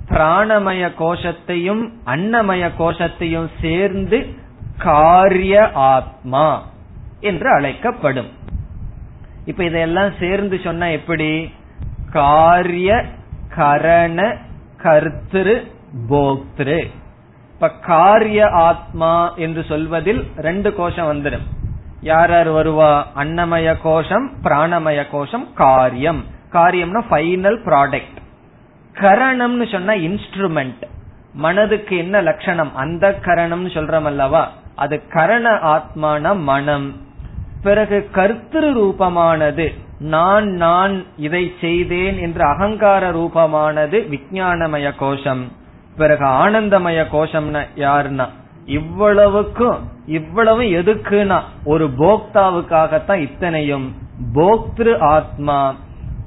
பிராணமய கோஷத்தையும் அன்னமய கோஷத்தையும் சேர்ந்து காரிய ஆத்மா என்று அழைக்கப்படும். இப்ப இதெல்லாம் சேர்ந்து சொன்னா எப்படி? காரிய கரண கர்த்திரு போக்திரு. இப்ப காரிய ஆத்மா என்று சொல்வதில் ரெண்டு கோஷம் வந்துடும். யார் யார் வருவா? அன்னமய கோஷம் பிராணமய கோஷம் காரியம். காரியம்னா ஃபைனல் ப்ராடக்ட் கரணம்னு சொன்னா இன்ஸ்ட்ருமெண்ட் மனதுக்கு என்ன லட்சணம்? அந்த கரணம்னு சொல்றோம் அல்லவா? அது கரண ஆத்மான மனம். பிறகு கர்த்திரு ரூபமானது நான் நான் இதை செய்தேன் என்ற அகங்கார ரூபமானது விஜயானமய கோஷம். பிறகு ஆனந்தமய கோஷம்னா யாருன்னா? இவ்வளவுக்கும் இவ்வளவு எதுக்குன்னா? ஒரு போக்தாவுக்காகத்தான் இத்தனையும். போக்திரு ஆத்மா.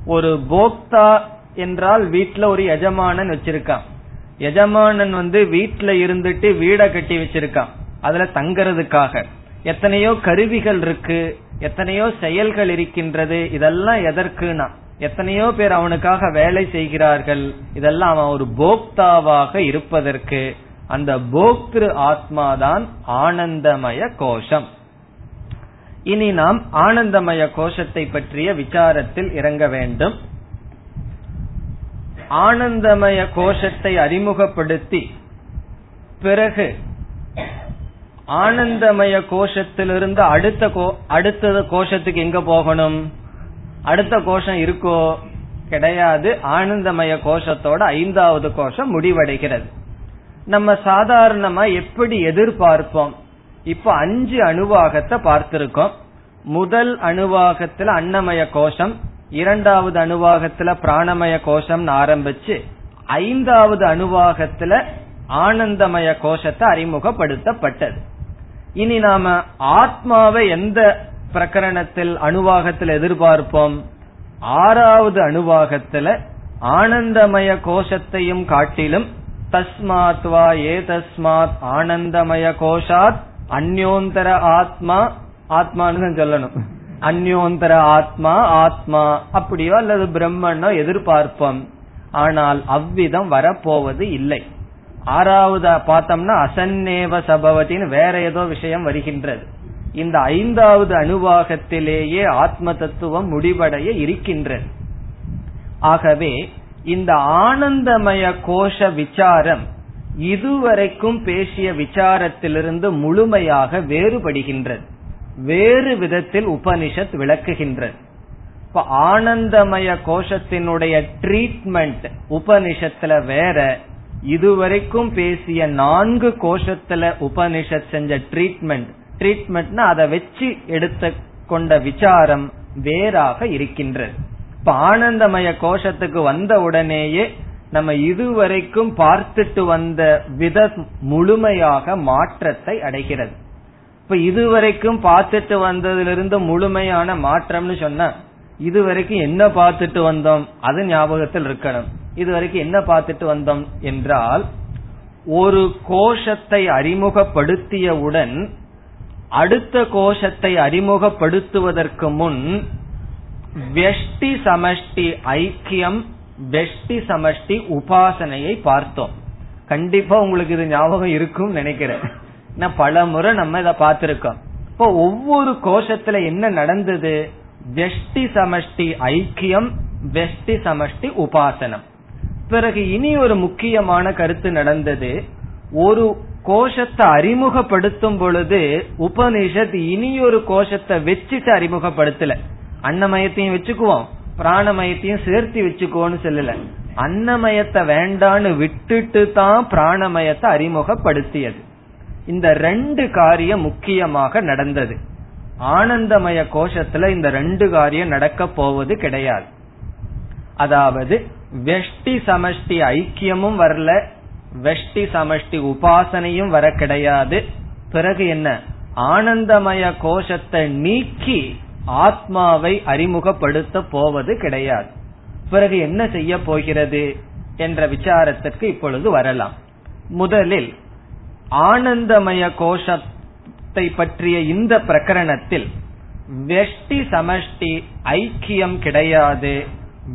ஒரு போக்தா என்றால் வீட்டுல ஒரு எஜமானன் வச்சிருக்கான். எஜமானன் வந்து வீட்டுல இருந்துட்டு வீட கட்டி வச்சிருக்கான். அதுல தங்கறதுக்காக. எத்தனையோ கருவிகள் இருக்கு எத்தனையோ செயல்கள் இருக்கின்றது இதெல்லாம் எதற்குனா எத்தனையோ பேர் அவனுக்காக வேலை செய்கிறார்கள் இதெல்லாம் அவன் ஒரு போக்தாவாக இருப்பதற்கு அந்த போக்திரு ஆத்மாதான் ஆனந்தமய கோஷம். இனி நாம் ஆனந்தமய கோஷத்தை பற்றிய விசாரத்தில் இறங்க வேண்டும். ஆனந்தமய கோஷத்தை அறிமுகப்படுத்தி பிறகு ஆனந்தமய கோஷத்திலிருந்து அடுத்த கோ அடுத்த கோஷத்துக்கு எங்க போகணும்? அடுத்த கோஷம் இருக்கோ? கிடையாது. ஆனந்தமய கோஷத்தோட ஐந்தாவது கோஷம் முடிவடைகிறது. நம்ம சாதாரணமா எப்படி எதிர்பார்ப்போம்? இப்ப அஞ்சு அணுவாகத்தை பார்த்திருக்கோம். முதல் அணுவாகத்துல அன்னமய கோஷம் இரண்டாவது அணுவாகத்துல பிராணமய கோஷம் ஆரம்பிச்சு ஐந்தாவது அணுவாகத்துல ஆனந்தமய கோஷத்தை அறிமுகப்படுத்தப்பட்டது. இனி நாம ஆத்மாவை எந்த பிரகரணத்தில் அணுவாகத்தில் எதிர்பார்ப்போம்? ஆறாவது அணுவாகத்துல ஆனந்தமய கோஷத்தையும் காட்டிலும் தஸ்மாத் வா ஏ தஸ்மாத் ஆனந்தமய கோஷாத் அந்யோந்தர ஆத்மா ஆத்மான்னு சொல்லணும். அந்யோந்தர ஆத்மா ஆத்மா அப்படியோ அல்லது பிரம்மனோ எதிர்பார்ப்போம். ஆனால் அவ்விதம் வரப்போவது இல்லை. ஆறாவது பார்த்தோம்னா அசன்னேவ சபவத்தின்னு வேற ஏதோ விஷயம் வருகின்றது. இந்த ஐந்தாவது அணுவாகத்திலேயே ஆத்ம தத்துவம் முடிவடைய இருக்கின்றது. ஆகவே இந்த ஆனந்தமய கோஷ விசாரம் இதுவரைக்கும் பேசிய விசாரத்திலிருந்து முழுமையாக வேறுபடுகின்றது. வேறு விதத்தில் உபனிஷத் விளக்குகின்றது. இப்ப ஆனந்தமய கோஷத்தினுடைய ட்ரீட்மெண்ட் உபனிஷத்துல வேற இதுவரைக்கும் பேசிய நான்கு கோஷத்துல உபனிஷத் செஞ்ச ட்ரீட்மெண்ட் ட்ரீட்மெண்ட்னா அதை வச்சு எடுத்த கொண்ட விசாரம் வேறாக இருக்கின்றது. இப்ப ஆனந்தமய கோஷத்துக்கு வந்த உடனேயே நம்ம இதுவரைக்கும் பார்த்துட்டு வந்த வித முழுமையாக மாற்றத்தை அடைகிறது. இப்ப இதுவரைக்கும் பார்த்துட்டு வந்ததிலிருந்து முழுமையான மாற்றம்னு சொன்ன இதுவரைக்கும் என்ன பார்த்துட்டு வந்தோம்? அது ஞாபகத்தில் இருக்கணும். இதுவரைக்கும் என்ன பார்த்துட்டு வந்தோம் என்றால் ஒரு கோஷத்தை அறிமுகப்படுத்தியவுடன் அடுத்த கோஷத்தை அறிமுகப்படுத்துவதற்கு முன் வெஷ்டி சமஷ்டி ஐக்கியம் வெஷ்டி சமஷ்டி உபாசனையை பார்த்தோம். கண்டிப்பா உங்களுக்கு இது ஞாபகம் இருக்கும் நினைக்கிறேன். பல முறை நம்ம இதை பார்த்திருக்கோம். இப்போ ஒவ்வொரு கோஷத்துல என்ன நடந்தது? வெஷ்டி சமஷ்டி ஐக்கியம் வெஷ்டி சமஷ்டி உபாசனம். பிறகு இனி ஒரு முக்கியமான கருத்து நடந்தது. ஒரு கோஷத்தை அறிமுகப்படுத்தும் பொழுது உபனிஷத் இனி ஒரு கோஷத்தை வச்சுட்டு அறிமுகப்படுத்தல. அன்னமயத்தையும் வச்சுக்குவோம் பிராணமயத்தையும் சேர்த்து வச்சுக்கோன்னு சொல்லல. அன்னமயத்தை வேண்டான்னு விட்டுட்டு தான் பிராணமயத்தை அறிமுகப்படுத்தியது. இந்த ரெண்டு காரியம் முக்கியமாக நடந்தது. ஆனந்தமய கோஷத்துல இந்த ரெண்டு காரியம் நடக்க போவது கிடையாது. அதாவது வெஷ்டி சமஷ்டி ஐக்கியமும் வரல வெஷ்டி சமஷ்டி உபாசனையும் வர கிடையாது. பிறகு என்ன? ஆனந்தமய கோஷத்தை நீக்கி ஆத்மாவை அறிமுகப்படுத்த போவது கிடையாது. பிறகு என்ன செய்ய போகிறது என்ற விசாரத்திற்கு இப்பொழுது வரலாம். முதலில் ஆனந்தமய கோஷத்தை பற்றிய இந்த பிரகரணத்தில் வெஷ்டி சமஷ்டி ஐக்கியம் கிடையாது.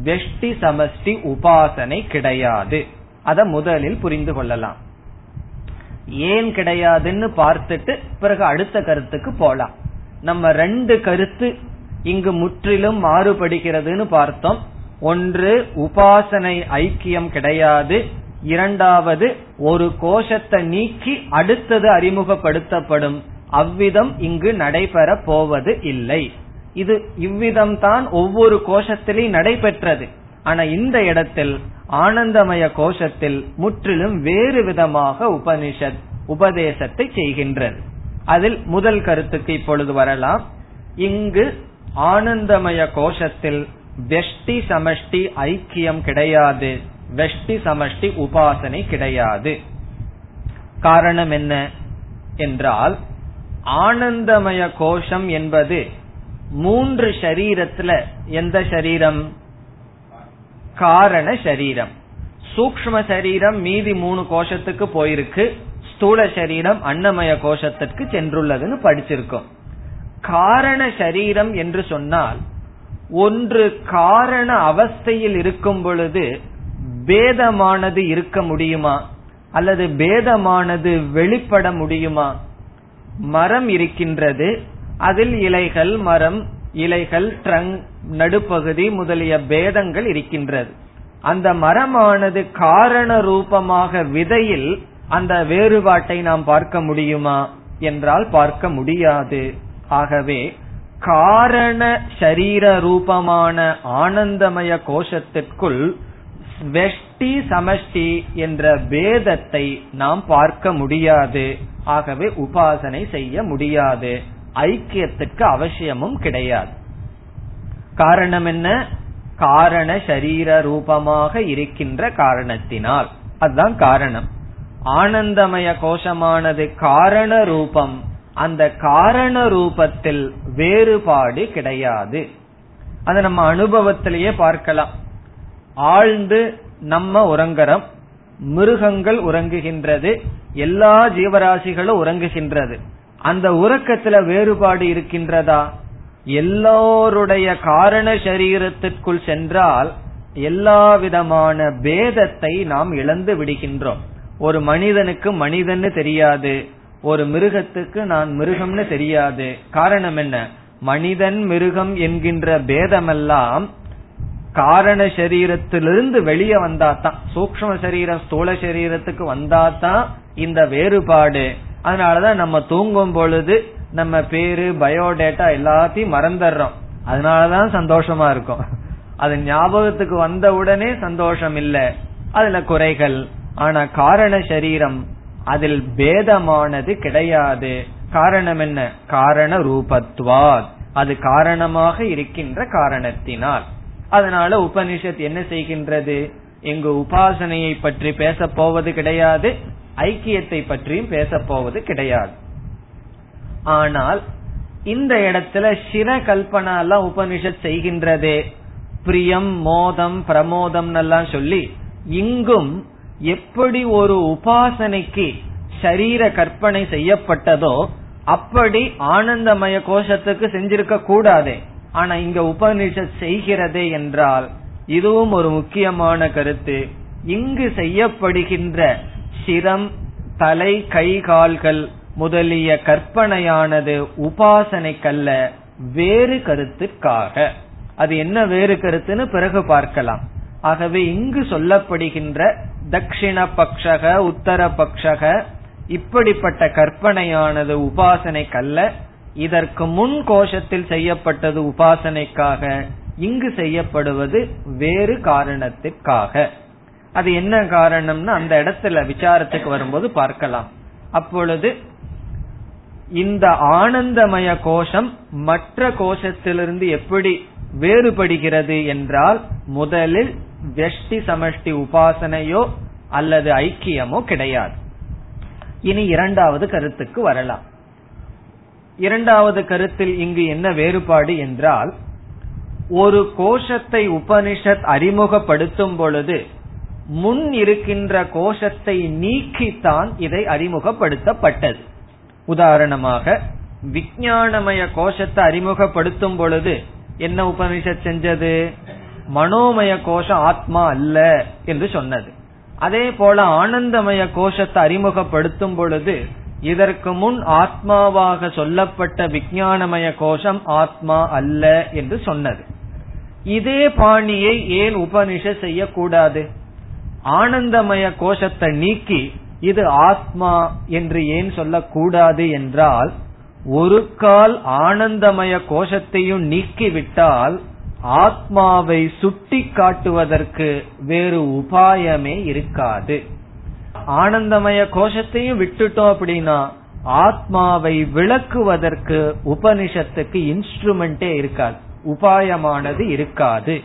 வெஷ்டி சமஷ்டி உபாசனை கிடையாது. அத முதலில் புரிந்து கொள்ளலாம். ஏன் கிடையாதுன்னு பார்த்துட்டு பிறகு அடுத்த கருத்துக்கு போலாம். நம்ம ரெண்டு கருத்து இங்கு முற்றிலும் மாறுபடுகிறதுன்னு பார்த்தோம். ஒன்று உபாசனை ஐக்கியம் கிடையாது. இரண்டாவது ஒரு கோஷத்தை நீக்கி அடுத்தது அறிமுகப்படுத்தப்படும். அவ்விதம் இங்கு நடைபெற போவது இல்லை. இது இவ்விதம் தான் ஒவ்வொரு கோஷத்திலையும் நடைபெற்றது. ஆனா இந்த இடத்தில் ஆனந்தமய கோஷத்தில் முற்றிலும் வேறு விதமாக உபனிஷத் உபதேசத்தை செய்கின்றது. அதில் முதல் கருத்துக்கு இப்பொழுது வரலாம். இங்கு ஆனந்தமய கோஷத்தில் வெஷ்டி சமஷ்டி ஐக்கியம் கிடையாது. வெஷ்டி சமஷ்டி உபாசனை கிடையாது. காரணம் என்ன? என்றால் ஆனந்தமய கோஷம் என்பது மூன்று ஷரீரத்துல எந்த சரீரம் காரண சரீரம் சூக்ம சரீரம் மீதி மூணு கோஷத்துக்கு போயிருக்கு. ஸ்தூல சரீரம் அன்னமய கோஷத்திற்கு சென்றுள்ளதுன்னு படிச்சிருக்கோம். காரண சரீரம் என்று சொன்னால் ஒன்று காரண அவஸ்தையில் இருக்கும் பொழுது பேதமானது இருக்க முடியுமா? அல்லது பேதமானது வெளிப்பட முடியுமா? மரம் இருக்கின்றது அதில் இலைகள் மரம் இலைகள் ட்ரங்க் நடுப்பகுதி முதலிய பேதங்கள் இருக்கின்றது. அந்த மரமானது காரண ரூபமாக விதையில் அந்த வேறுபாட்டை நாம் பார்க்க முடியுமா என்றால் பார்க்க முடியாது. ஆகவே காரண சரீர ரூபமான ஆனந்தமய கோஷத்திற்குள் வெஷ்டி சமஷ்டி என்ற பேதத்தை நாம் பார்க்க முடியாது. ஆகவே உபாசனை செய்ய முடியாது. ஐக்கியத்துக்கு அவசியமும் கிடையாது. காரணம் என்ன? காரண சரீர ரூபமாக இருக்கின்ற காரணத்தினால். அதுதான் காரணம். ஆனந்தமய கோஷமானது காரண ரூபம். அந்த காரண ரூபத்தில் வேறுபாடு கிடையாது. அதை நம்ம அனுபவத்திலேயே பார்க்கலாம். ஆழ்ந்து நம்ம உறங்குறோம். மிருகங்கள் உறங்குகின்றது. எல்லா ஜீவராசிகளும் உறங்குகின்றது. அந்த உறக்கத்துல வேறுபாடு இருக்கின்றதா? எல்லோருடைய காரண சரீரத்திற்குள் சென்றால் எல்லா விதமான பேதத்தை நாம் இழந்து விடுகின்றோம். ஒரு மனிதனுக்கு மனிதன்னு தெரியாது. ஒரு மிருகத்துக்கு நான் மிருகம்னு தெரியாது. காரணம் என்ன? மனிதன் மிருகம் என்கின்ற பேதமெல்லாம் காரண சரீரத்திலிருந்து வெளியே வந்தாதான். சூக்ம சரீரம் ஸ்தூல சரீரத்துக்கு வந்தாதான் இந்த வேறுபாடு. அதனாலதான் நம்ம தூங்கும் பொழுது நம்ம பேரு பயோடேட்டா எல்லாத்தையும் மறந்துடுறோம். அதனாலதான் சந்தோஷமா இருக்கும். அது ஞாபகத்துக்கு வந்த உடனே சந்தோஷம் இல்ல. அதுல குறைகள். ஆனா காரண சரீரம் அதில் பேதமானது கிடையாது. காரணம் என்ன? காரண ரூபத்வாத். அது காரணமாக இருக்கின்ற காரணத்தினால். அதனால உபனிஷத் என்ன செய்கின்றது? இங்கு உபாசனையை பற்றி பேச போவது கிடையாது. ஐக்கியத்தை பற்றியும் பேசப்போவது போவது கிடையாது. ஆனால் இந்த இடத்துல சிர கல்பனா எல்லாம் உபனிஷத் செய்கின்றதே. பிரியம் மோதம் பிரமோதம் எல்லாம் சொல்லி இங்கும் எப்படி ஒரு உபாசனைக்கு சரீர கற்பனை செய்யப்பட்டதோ அப்படி ஆனந்தமய கோஷத்துக்கு செஞ்சிருக்க கூடாதே. ஆனா இங்க உபனிஷத் செய்கிறதே என்றால் இதுவும் ஒரு முக்கியமான கருத்து. இங்கு செய்யப்படுகின்ற சிரம் தலை கை கால்கள் முதலிய கற்பனையானது உபாசனைக்கல்ல வேறு கருத்துக்காக அது என்ன வேறு கருத்துன்னு பிறகு பார்க்கலாம். ஆகவே இங்கு சொல்லப்படுகின்ற தட்சிண பக்ஷக உத்தர பக்ஷக இப்படிப்பட்ட கற்பனையானது உபாசனைக்கல்ல இதற்கு முன் கோஷத்தில் செய்யப்பட்டது உபாசனைக்காக இங்கு செய்யப்படுவது வேறு காரணத்திற்காக. அது என்ன காரணம்னு அந்த இடத்துல விசாரத்துக்கு வரும்போது பார்க்கலாம். அப்பொழுது இந்த ஆனந்தமய கோஷம் மற்ற கோஷத்திலிருந்து எப்படி வேறுபடுகிறது என்றால் முதலில் வெஷ்டி சமஷ்டி உபாசனையோ அல்லது ஐக்கியமோ கிடையாது. இனி இரண்டாவது கருத்துக்கு வரலாம். இரண்டாவது கருத்தில் இங்கு என்ன வேறுபாடு என்றால் ஒரு கோஷத்தை உபனிஷத் அறிமுகப்படுத்தும் பொழுது முன் இருக்கின்ற கோஷத்தை நீக்கித்தான் இதை அறிமுகப்படுத்தப்பட்டது. உதாரணமாக விஞ்ஞானமய கோஷத்தை அறிமுகப்படுத்தும் பொழுது என்ன உபனிஷத் செஞ்சது? மனோமய கோஷம் ஆத்மா அல்ல என்று சொன்னது. அதே போல ஆனந்தமய கோஷத்தை அறிமுகப்படுத்தும் பொழுது இதற்கு முன் ஆத்மாவாக சொல்லப்பட்ட விஞ்ஞானமய கோஷம் ஆத்மா அல்ல என்று சொன்னது. இதே பாணியை ஏன் உபனிஷ செய்யக்கூடாது? ஆனந்தமய கோஷத்தை நீக்கி இது ஆத்மா என்று ஏன் சொல்லக்கூடாது என்றால் ஒரு கால் ஆனந்தமய கோஷத்தையும் நீக்கிவிட்டால் ஆத்மாவை சுட்டி காட்டுவதற்கு வேறு உபாயமே இருக்காது. ஆனந்தமய கோஷத்தையும் விட்டுட்டோம் அப்படின்னா ஆத்மாவை விளக்குவதற்கு உபனிஷத்துக்கு இன்ஸ்ட்ருமெண்டே இருக்காது உபாயமானது இருக்காது.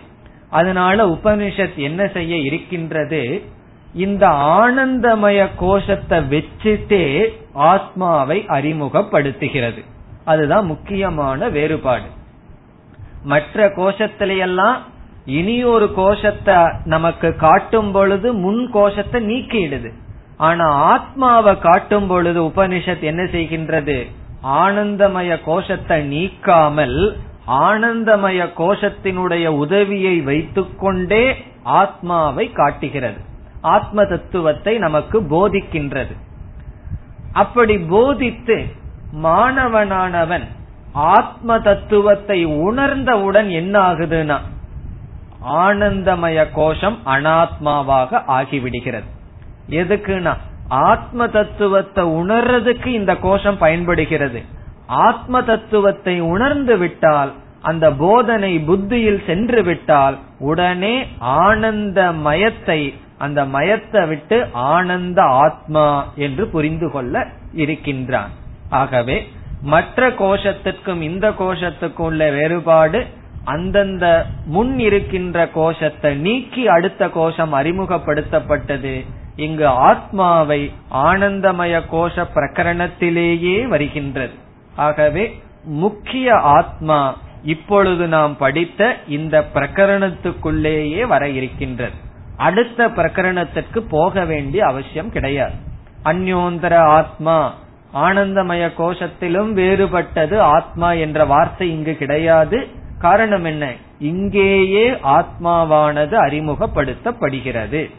அதனால உபனிஷத் என்ன செய்ய இருக்கின்றது? இந்த ஆனந்தமய கோஷத்தை வச்சுட்டே ஆத்மாவை அறிமுகப்படுத்துகிறது. அதுதான் முக்கியமான வேறுபாடு. மற்ற கோஷத்திலையெல்லாம் இனி ஒரு கோஷத்தை நமக்கு காட்டும் பொழுது முன் கோஷத்தை நீக்கிடுது. ஆனா ஆத்மாவை காட்டும் பொழுது உபனிஷத் என்ன செய்கின்றது? ஆனந்தமய கோஷத்தை நீக்காமல் ஆனந்தமய கோஷத்தினுடைய உதவியை வைத்துக்கொண்டே ஆத்மாவை காட்டுகிறது. ஆத்ம தத்துவத்தை நமக்கு போதிக்கின்றது. அப்படி போதித்து மாணவனானவன் ஆத்ம தத்துவத்தை உணர்ந்தவுடன் என்ன ஆகுதுன்னா ஆனந்தமய கோஷம் அனாத்மாவாக ஆகிவிடுகிறது. எதுக்குன்னா ஆத்ம தத்துவத்தை உணர்றதுக்கு இந்த கோஷம் பயன்படுகிறது. ஆத்ம தத்துவத்தை உணர்ந்து விட்டால் அந்த போதனை புத்தியில் சென்று விட்டால் உடனே ஆனந்த மயத்தை அந்த மயத்தை விட்டு ஆனந்த ஆத்மா என்று புரிந்து கொள்ள இருக்கின்றான். ஆகவே மற்ற கோஷத்திற்கும் இந்த கோஷத்துக்கும் உள்ள வேறுபாடு அந்தந்த முன் இருக்கின்ற கோஷத்தை நீக்கி அடுத்த கோஷம் அறிமுகப்படுத்தப்பட்டது. இங்கு ஆத்மாவை ஆனந்தமய கோஷ பிரகரணத்திலேயே வருகின்றது. ஆகவே முக்கிய ஆத்மா இப்பொழுது நாம் படித்த இந்த பிரகரணத்துக்குள்ளேயே வர இருக்கின்றது. அடுத்த பிரகரணத்திற்கு போக வேண்டிய அவசியம் கிடையாது. அந்யோந்தர ஆத்மா ஆனந்தமய கோஷத்திலும் வேறுபட்டது ஆத்மா என்ற வார்த்தை இங்கு கிடையாது. காரணம் என்ன? இங்கேயே ஆத்மாவானது அறிமுகப்படுத்தப்படுகிறது.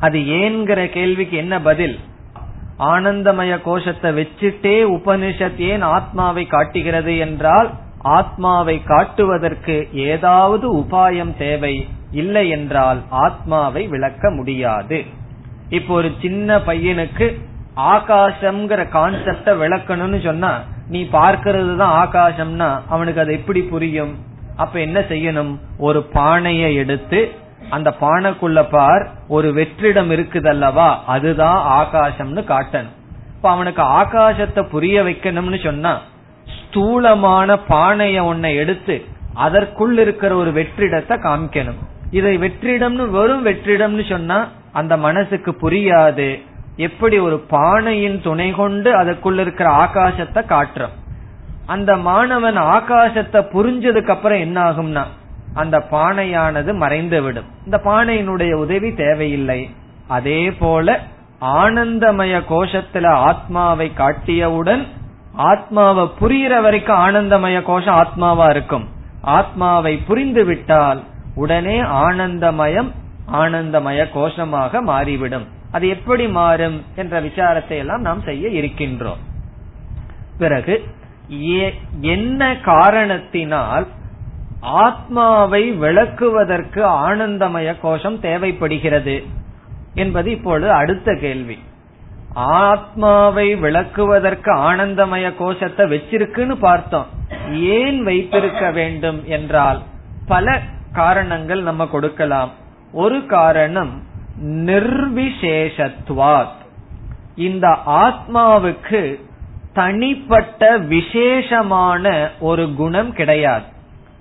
அது ஏன்கிற கேள்விக்கு என்ன பதில்? ஆனந்தமய கோஷத்தை வச்சுட்டே உபனிஷத் ஏன் ஆத்மாவை காட்டுகிறது என்றால் ஆத்மாவை காட்டுவதற்கு ஏதாவது உபாயம் தேவை இல்லை என்றால் ஆத்மாவை விளக்க முடியாது. இப்போ ஒரு சின்ன பையனுக்கு ஆகாசம்ங்கிற கான்செப்ட விளக்கணும்னு சொன்னா நீ பார்க்கிறது தான் ஆகாசம்னா அவனுக்கு அது எப்படி புரியும்? அப்ப என்ன செய்யணும்? ஒரு பானையை எடுத்து அந்த பானைக்குள்ள பார் ஒரு வெற்றிடம் இருக்குதல்லவா? அதுதான் ஆகாசம்னு காட்டணும். இப்ப அவனுக்கு ஆகாசத்தை புரிய வைக்கணும்னு சொன்னா ஸ்தூலமான பானைய ஒன்னை எடுத்து அதற்குள் இருக்கிற ஒரு வெற்றிடத்தை காமிக்கணும். இதை வெற்றிடம்னு வெறும் வெற்றிடம்னு சொன்னா அந்த மனசுக்கு புரியாது. எப்படி ஒரு பானையின் துணை கொண்டு அதற்குள்ள இருக்கிற ஆகாசத்தை காட்டுறோம். அந்த மாணவன் ஆகாசத்தை புரிஞ்சதுக்கு அப்புறம் என்ன ஆகும்னா அந்த பானையானது மறைந்து விடும் இந்த பானையினுடைய உதவி தேவையில்லை. அதே போல ஆனந்தமய கோஷத்துல ஆத்மாவை காட்டியவுடன் ஆத்மாவை புரிகிற வரைக்கும் ஆனந்தமய கோஷம் ஆத்மாவா இருக்கும். ஆத்மாவை புரிந்து விட்டால் உடனே ஆனந்தமயம் ஆனந்தமய கோஷமாக மாறிவிடும். அது எப்படி மாறும் என்ற விசாரத்தை எல்லாம் நாம் செய்ய இருக்கின்றோம். பிறகு என்ன காரணத்தினால் ஆத்மாவை விளக்குவதற்கு ஆனந்தமய கோஷம் தேவைப்படுகிறது என்பது இப்பொழுது அடுத்த கேள்வி. ஆத்மாவை விளக்குவதற்கு ஆனந்தமய கோஷத்தை வச்சிருக்குன்னு பார்த்தோம். ஏன் வைத்திருக்க வேண்டும் என்றால் பல காரணங்கள் நம்ம கொடுக்கலாம். ஒரு காரணம் நிர்விசேஷத்வாத். இந்த ஆத்மாவுக்கு தனிப்பட்ட விசேஷமான ஒரு குணம் கிடையாது.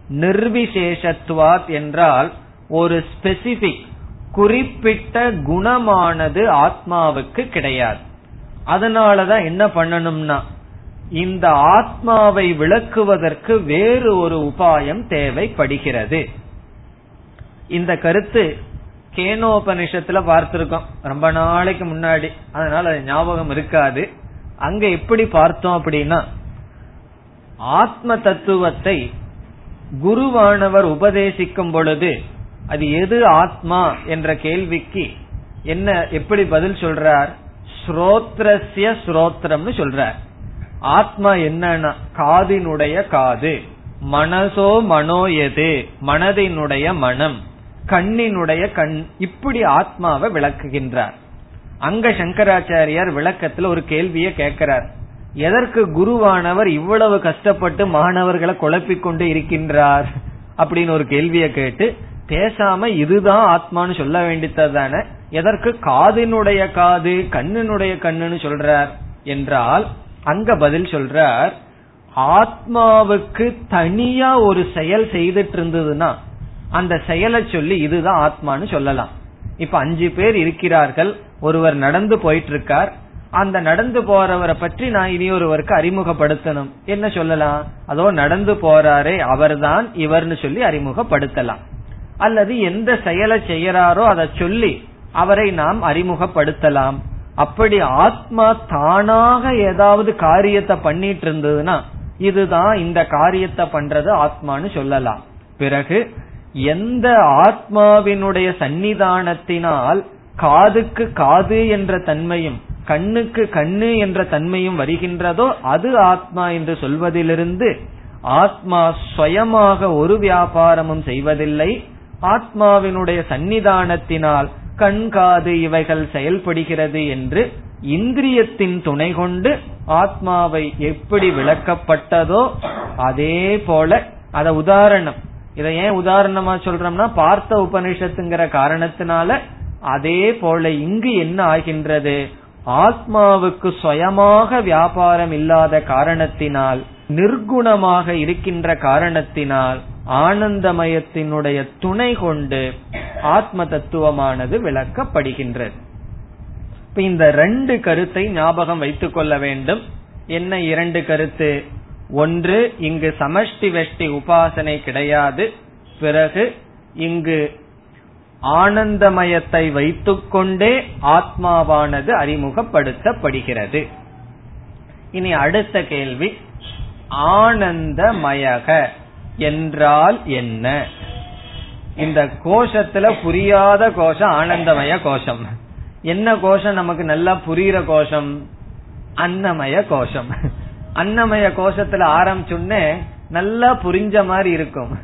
நிர்விசேஷத்துவாத் என்றால் ஒரு ஸ்பெசிபிக் குறிப்பிட்ட குணமானது ஆத்மாவுக்கு கிடையாது. அதனாலதான் என்ன பண்ணணும்னா இந்த ஆத்மாவை விளக்குவதற்கு வேறு ஒரு உபாயம் தேவைப்படுகிறது. இந்த கருத்து கேனோபனிஷத்துல பார்த்திருக்கோம். ரொம்ப நாளைக்கு முன்னாடி. அதனால அது ஞாபகம் இருக்காது. அங்க எப்படி பார்த்தோம் அப்படின்னா ஆத்ம தத்துவத்தை குருவானவர் உபதேசிக்கும் பொழுது அது எது ஆத்மா என்ற கேள்விக்கு என்ன எப்படி பதில் சொல்றார்? ஸ்ரோத்ரஸ்ய ஸ்ரோத்ரம்னு சொல்றார். ஆத்மா என்னன்னா காதினுடைய காது. மனசோ மனோ எது? மனதினுடைய மனம். கண்ணினுடைய கண். இப்படி ஆத்மாவை விளக்குகின்றார். அங்க சங்கராச்சாரியார் விளக்கத்துல ஒரு கேள்வியை கேட்கிறார். எதற்கு குருவானவர் இவ்வளவு கஷ்டப்பட்டு மாணவர்களை குழப்பிக் கொண்டு இருக்கின்றார்? அப்படின்னு ஒரு கேள்வியை கேட்டு பேசாம இதுதான் ஆத்மான்னு சொல்ல வேண்டியதானே எதற்கு காதினுடைய காது கண்ணினுடைய கண்ணுன்னு சொல்றார் என்றால் அங்க பதில் சொல்றார் ஆத்மாவுக்கு தனியா ஒரு செயல் செய்துட்டு இருந்ததுன்னா அந்த செயலை சொல்லி இதுதான் ஆத்மான்னு சொல்லலாம். இப்ப அஞ்சு பேர் இருக்கிறார்கள் ஒருவர் நடந்து போயிட்டு இருக்கார் அந்த நடந்து போறவரை பற்றி நான் இனி ஒருவருக்கு அறிமுகப்படுத்தணும். என்ன சொல்லலாம்? அதோ நடந்து போறாரே அவர்தான் இவர்னு சொல்லி அறிமுகப்படுத்தலாம். அல்லது எந்த செயலை செய்யறாரோ அதை சொல்லி அவரை நாம் அறிமுகப்படுத்தலாம். அப்படி ஆத்மா தானாக ஏதாவது காரியத்தை பண்ணிட்டு இருந்ததுன்னா இதுதான் இந்த காரியத்தை பண்றது ஆத்மான்னு சொல்லலாம். பிறகு எந்த ஆத்மாவினுடைய சன்னிதானத்தினால் காதுக்கு காது என்ற தன்மையும் கண்ணுக்கு கண்ணு என்ற தன்மையும் வருகின்றதோ அது ஆத்மா என்று சொல்வதிலிருந்து ஆத்மா சுயமாக ஒரு வியாபாரமும் செய்வதில்லை. ஆத்மாவினுடைய சன்னிதானத்தினால் கண் காது இவைகள் செயல்படுகிறது என்று இந்திரியத்தின் துணை கொண்டு ஆத்மாவை எப்படி விளக்கப்பட்டதோ அதே போல அத உதாரணம். இதை ஏன் உதாரணமா சொல்றோம்னா பார்த்த உபனிஷத்துங்கிற காரணத்தினால அதே போல இங்கு என்ன ஆகின்றது? ஆத்மாவுக்கு சுயமாக வியாபாரம் இல்லாத காரணத்தினால் நிர்குணமாக இருக்கின்ற காரணத்தினால் ஆனந்தமயத்தினுடைய துணை கொண்டு ஆத்ம தத்துவமானது விளக்கப்படுகின்றது. இப்ப இந்த ரெண்டு கருத்தை ஞாபகம் வைத்துக் கொள்ள வேண்டும். என்ன இரண்டு கருத்து? ஒன்று இங்கு சமஷ்டி வெஷ்டி உபாசனை கிடையாது. பிறகு இங்கு ஆனந்தமயத்தை வைத்துக்கொண்டே ஆத்மாவானது அறிமுகப்படுத்தப்படுகிறது. இனி அடுத்த கேள்வி. ஆனந்தமயக என்றால் என்ன? இந்த கோஷத்துல புரியாத கோஷம் ஆனந்தமய கோஷம். என்ன கோஷம்? நமக்கு நல்லா புரியுற கோஷம்? அன்னமய கோஷம். அன்னமய கோஷத்துல ஆரம்பிச்சுன்னே நல்லா புரிஞ்ச மாதிரி இருக்கும்.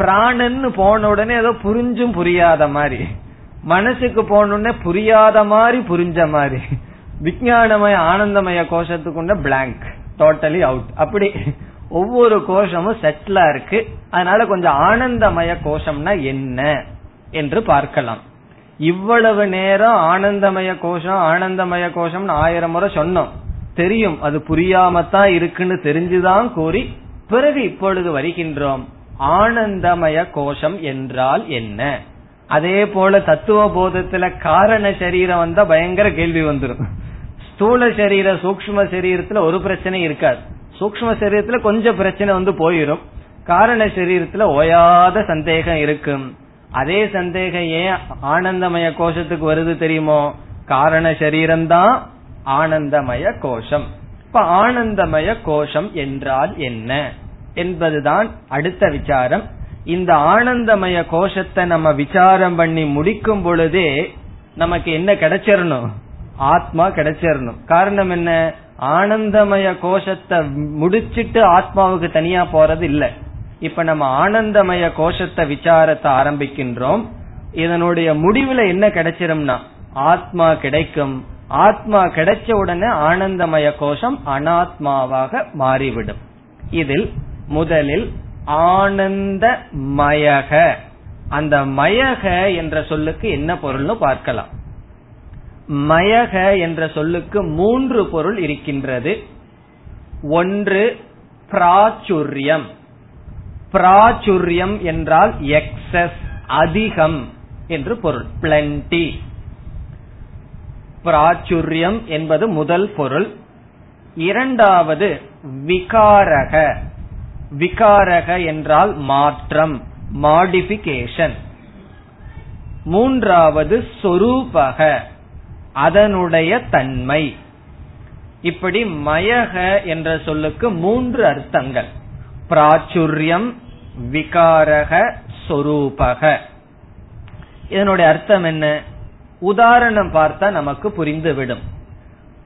பிராணன்னு போன உடனே ஏதோ புரிஞ்சும் புரியாத மாதிரி. மனசுக்கு போனோடனே புரியாத மாதிரி புரிஞ்ச மாதிரி. விஜயானமய ஆனந்தமய கோஷத்துக்குண்ட பிளாங்க் டோட்டலி அவுட் அப்படி ஒவ்வொரு கோஷமும் செட்டிலா இருக்கு. அதனால கொஞ்சம் ஆனந்தமய கோஷம்னா என்ன என்று பார்க்கலாம். இவ்வளவு நேரம் ஆனந்தமய கோஷம் ஆனந்தமய கோஷம்னு ஆயிரம் முறை சொன்னோம். தெரியும் அது புரியாமத்தான் இருக்குன்னு தெரிஞ்சுதான் கூறி பிறகு இப்பொழுது வருகின்றோம். ஆனந்தமய கோஷம் என்றால் என்ன? அதே போல தத்துவ போதத்துல காரண சரீரம் வந்தா பயங்கர கேள்வி வந்துடும் ஸ்தூல சரீர சூக்ம சரீரத்துல ஒரு பிரச்சனையும் இருக்காது. சூக்ம சரீரத்துல கொஞ்சம் பிரச்சனை வந்து போயிடும் காரண சரீரத்துல ஓயாத சந்தேகம் இருக்கும். அதே சந்தேகம் ஏன் ஆனந்தமய கோஷத்துக்கு வருது தெரியுமோ? காரண சரீரம்தான் ஆனந்தமய கோஷம். இப்ப ஆனந்தமய கோஷம் என்றால் என்ன? என்பதுதான் அடுத்த விசாரம். இந்த ஆனந்தமய கோஷத்தை நம்ம விசாரம் பண்ணி முடிக்கும் பொழுதே நமக்கு என்ன கிடைச்சிடணும் ஆத்மா கிடைச்சிடணும் காரணம் என்ன? ஆனந்தமய கோஷத்தை முடிச்சிட்டு ஆத்மாவுக்கு தனியா போறது இல்ல. இப்ப நம்ம ஆனந்தமய கோஷத்தை விசாரத்தை ஆரம்பிக்கின்றோம். இதனுடைய முடிவுல என்ன கிடைச்சிரும்னா ஆத்மா கிடைக்கும். ஆத்மா கிடைச்ச உடனே ஆனந்தமய கோஷம் அனாத்மாவாக மாறிவிடும். இதில் முதலில் ஆனந்த மயக அந்த மயக என்ற சொல்லுக்கு என்ன பொருள்னு பார்க்கலாம். மயக என்ற சொல்லுக்கு மூன்று பொருள் இருக்கின்றது. ஒன்று பிராச்சுரியம். பிராச்சுரியம் என்றால் எக்ஸஸ் அதிகம் என்று பொருள். பிளண்டி பிராச்சுரியம் என்பது முதல் பொருள். இரண்டாவது விகாரக. விகாரக என்றால் மாற்றம் மாடிபிகேஷன் மூன்றாவது சொரூபக அதனுடைய தன்மை. இப்படி மயக என்ற சொல்லுக்கு மூன்று அர்த்தங்கள். பிராச்சுரியம் விகாரக சொரூபக. இதனுடைய அர்த்தம் என்ன? உதாரணம் பார்த்தா நமக்கு புரிந்துவிடும்.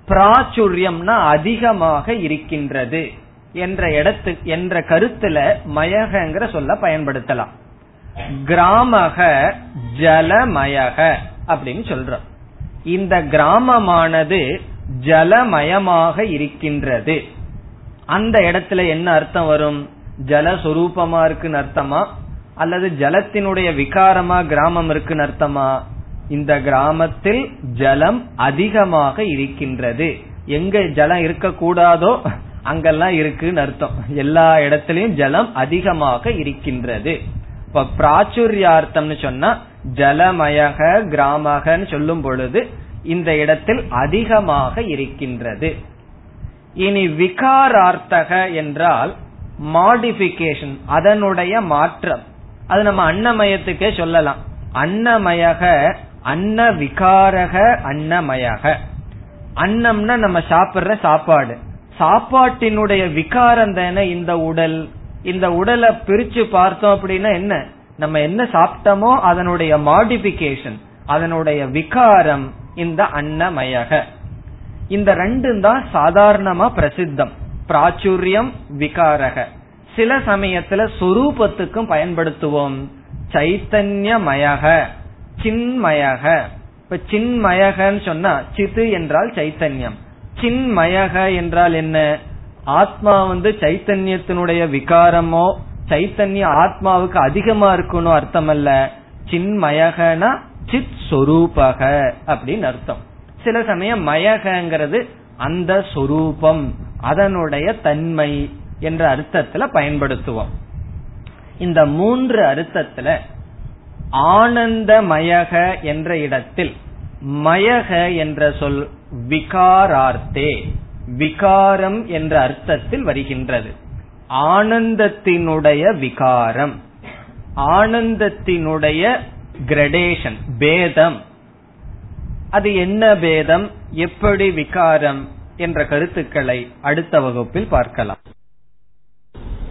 பிராச்சுரியம்னா அதிகமாக இருக்கின்றது. என்ற இடத்து என்ற கருத்துல மயகங்கிற சொல்ல பயன்படுத்தலாம். கிராமக ஜலமயக அப்படின்னு சொல்றோம். இந்த கிராமமானது ஜலமயமாக இருக்கின்றது. அந்த இடத்துல என்ன அர்த்தம் வரும்? ஜலஸ்வரூபமா இருக்குன்னு அர்த்தமா? அல்லது ஜலத்தினுடைய விகாரமா கிராமம் இருக்குன்னு அர்த்தமா? இந்த கிராமத்தில் ஜலம் அதிகமாக இருக்கின்றது. எங்க ஜலம் இருக்கக்கூடாதோ அங்கெல்லாம் இருக்குன்னு அர்த்தம். எல்லா இடத்திலயும் ஜலம் அதிகமாக இருக்கின்றது. இப்ப பிராச்சுரியார்த்தம்னு சொன்னா ஜலமயக கிராமகன்னு சொல்லும் பொழுது இந்த இடத்தில் அதிகமாக இருக்கின்றது. இனி விகாரார்த்தக என்றால் மாடிபிகேஷன் அதனுடைய மாற்றம். அது நம்ம அன்னமயத்துக்கே சொல்லலாம். அன்னமயக அன்ன விகாரக அன்னமயக. அன்னம்னா நம்ம சாப்பிடுற சாப்பாடு. சாப்பாட்டினுடைய விகாரம் தானே இந்த உடல்? இந்த உடலை பிரிச்சு பார்த்தோம் அப்படின்னா என்ன? நம்ம என்ன சாப்பிட்டோமோ அதனுடைய மாடிபிகேஷன் அதனுடைய விகாரம் இந்த அன்னமயக. இந்த ரெண்டும் தான் சாதாரணமா பிரசித்தம். பிராச்சுரியம் விகாரக. சில சமயத்துல சொரூபத்துக்கும் பயன்படுத்துவோம். சைத்தன்யமயக சின்மயக. இப்ப சின்மயகன்னு சொன்னா சித்து என்றால் சைத்தன்யம். சின்மயக என்றால் என்ன? ஆத்மா வந்து சைத்தன்யத்தினுடைய விகாரமோ சைத்தன்ய ஆத்மாவுக்கு அதிகமா இருக்கணும் அர்த்தம் அல்ல சின்மயகனா சித் சொரூபக அப்படின்னு அர்த்தம். சில சமயம் மயகங்கிறது அந்த சொரூபம் அதனுடைய தன்மை என்ற அர்த்தத்துல பயன்படுத்துவோம். இந்த மூன்று அர்த்தத்துல ஆனந்தமயக என்ற இடத்தில் மயக என்ற சொல் விகாரார்த்தே. விகாரம் என்ற அர்த்தத்தில் வருகின்றது. ஆனந்தத்தினுடைய விகாரம். ஆனந்தத்தினுடைய கிரடேஷன் பேதம். அது என்ன பேதம்? எப்படி விகாரம்? என்ற கருத்துக்களை அடுத்த வகுப்பில் பார்க்கலாம்.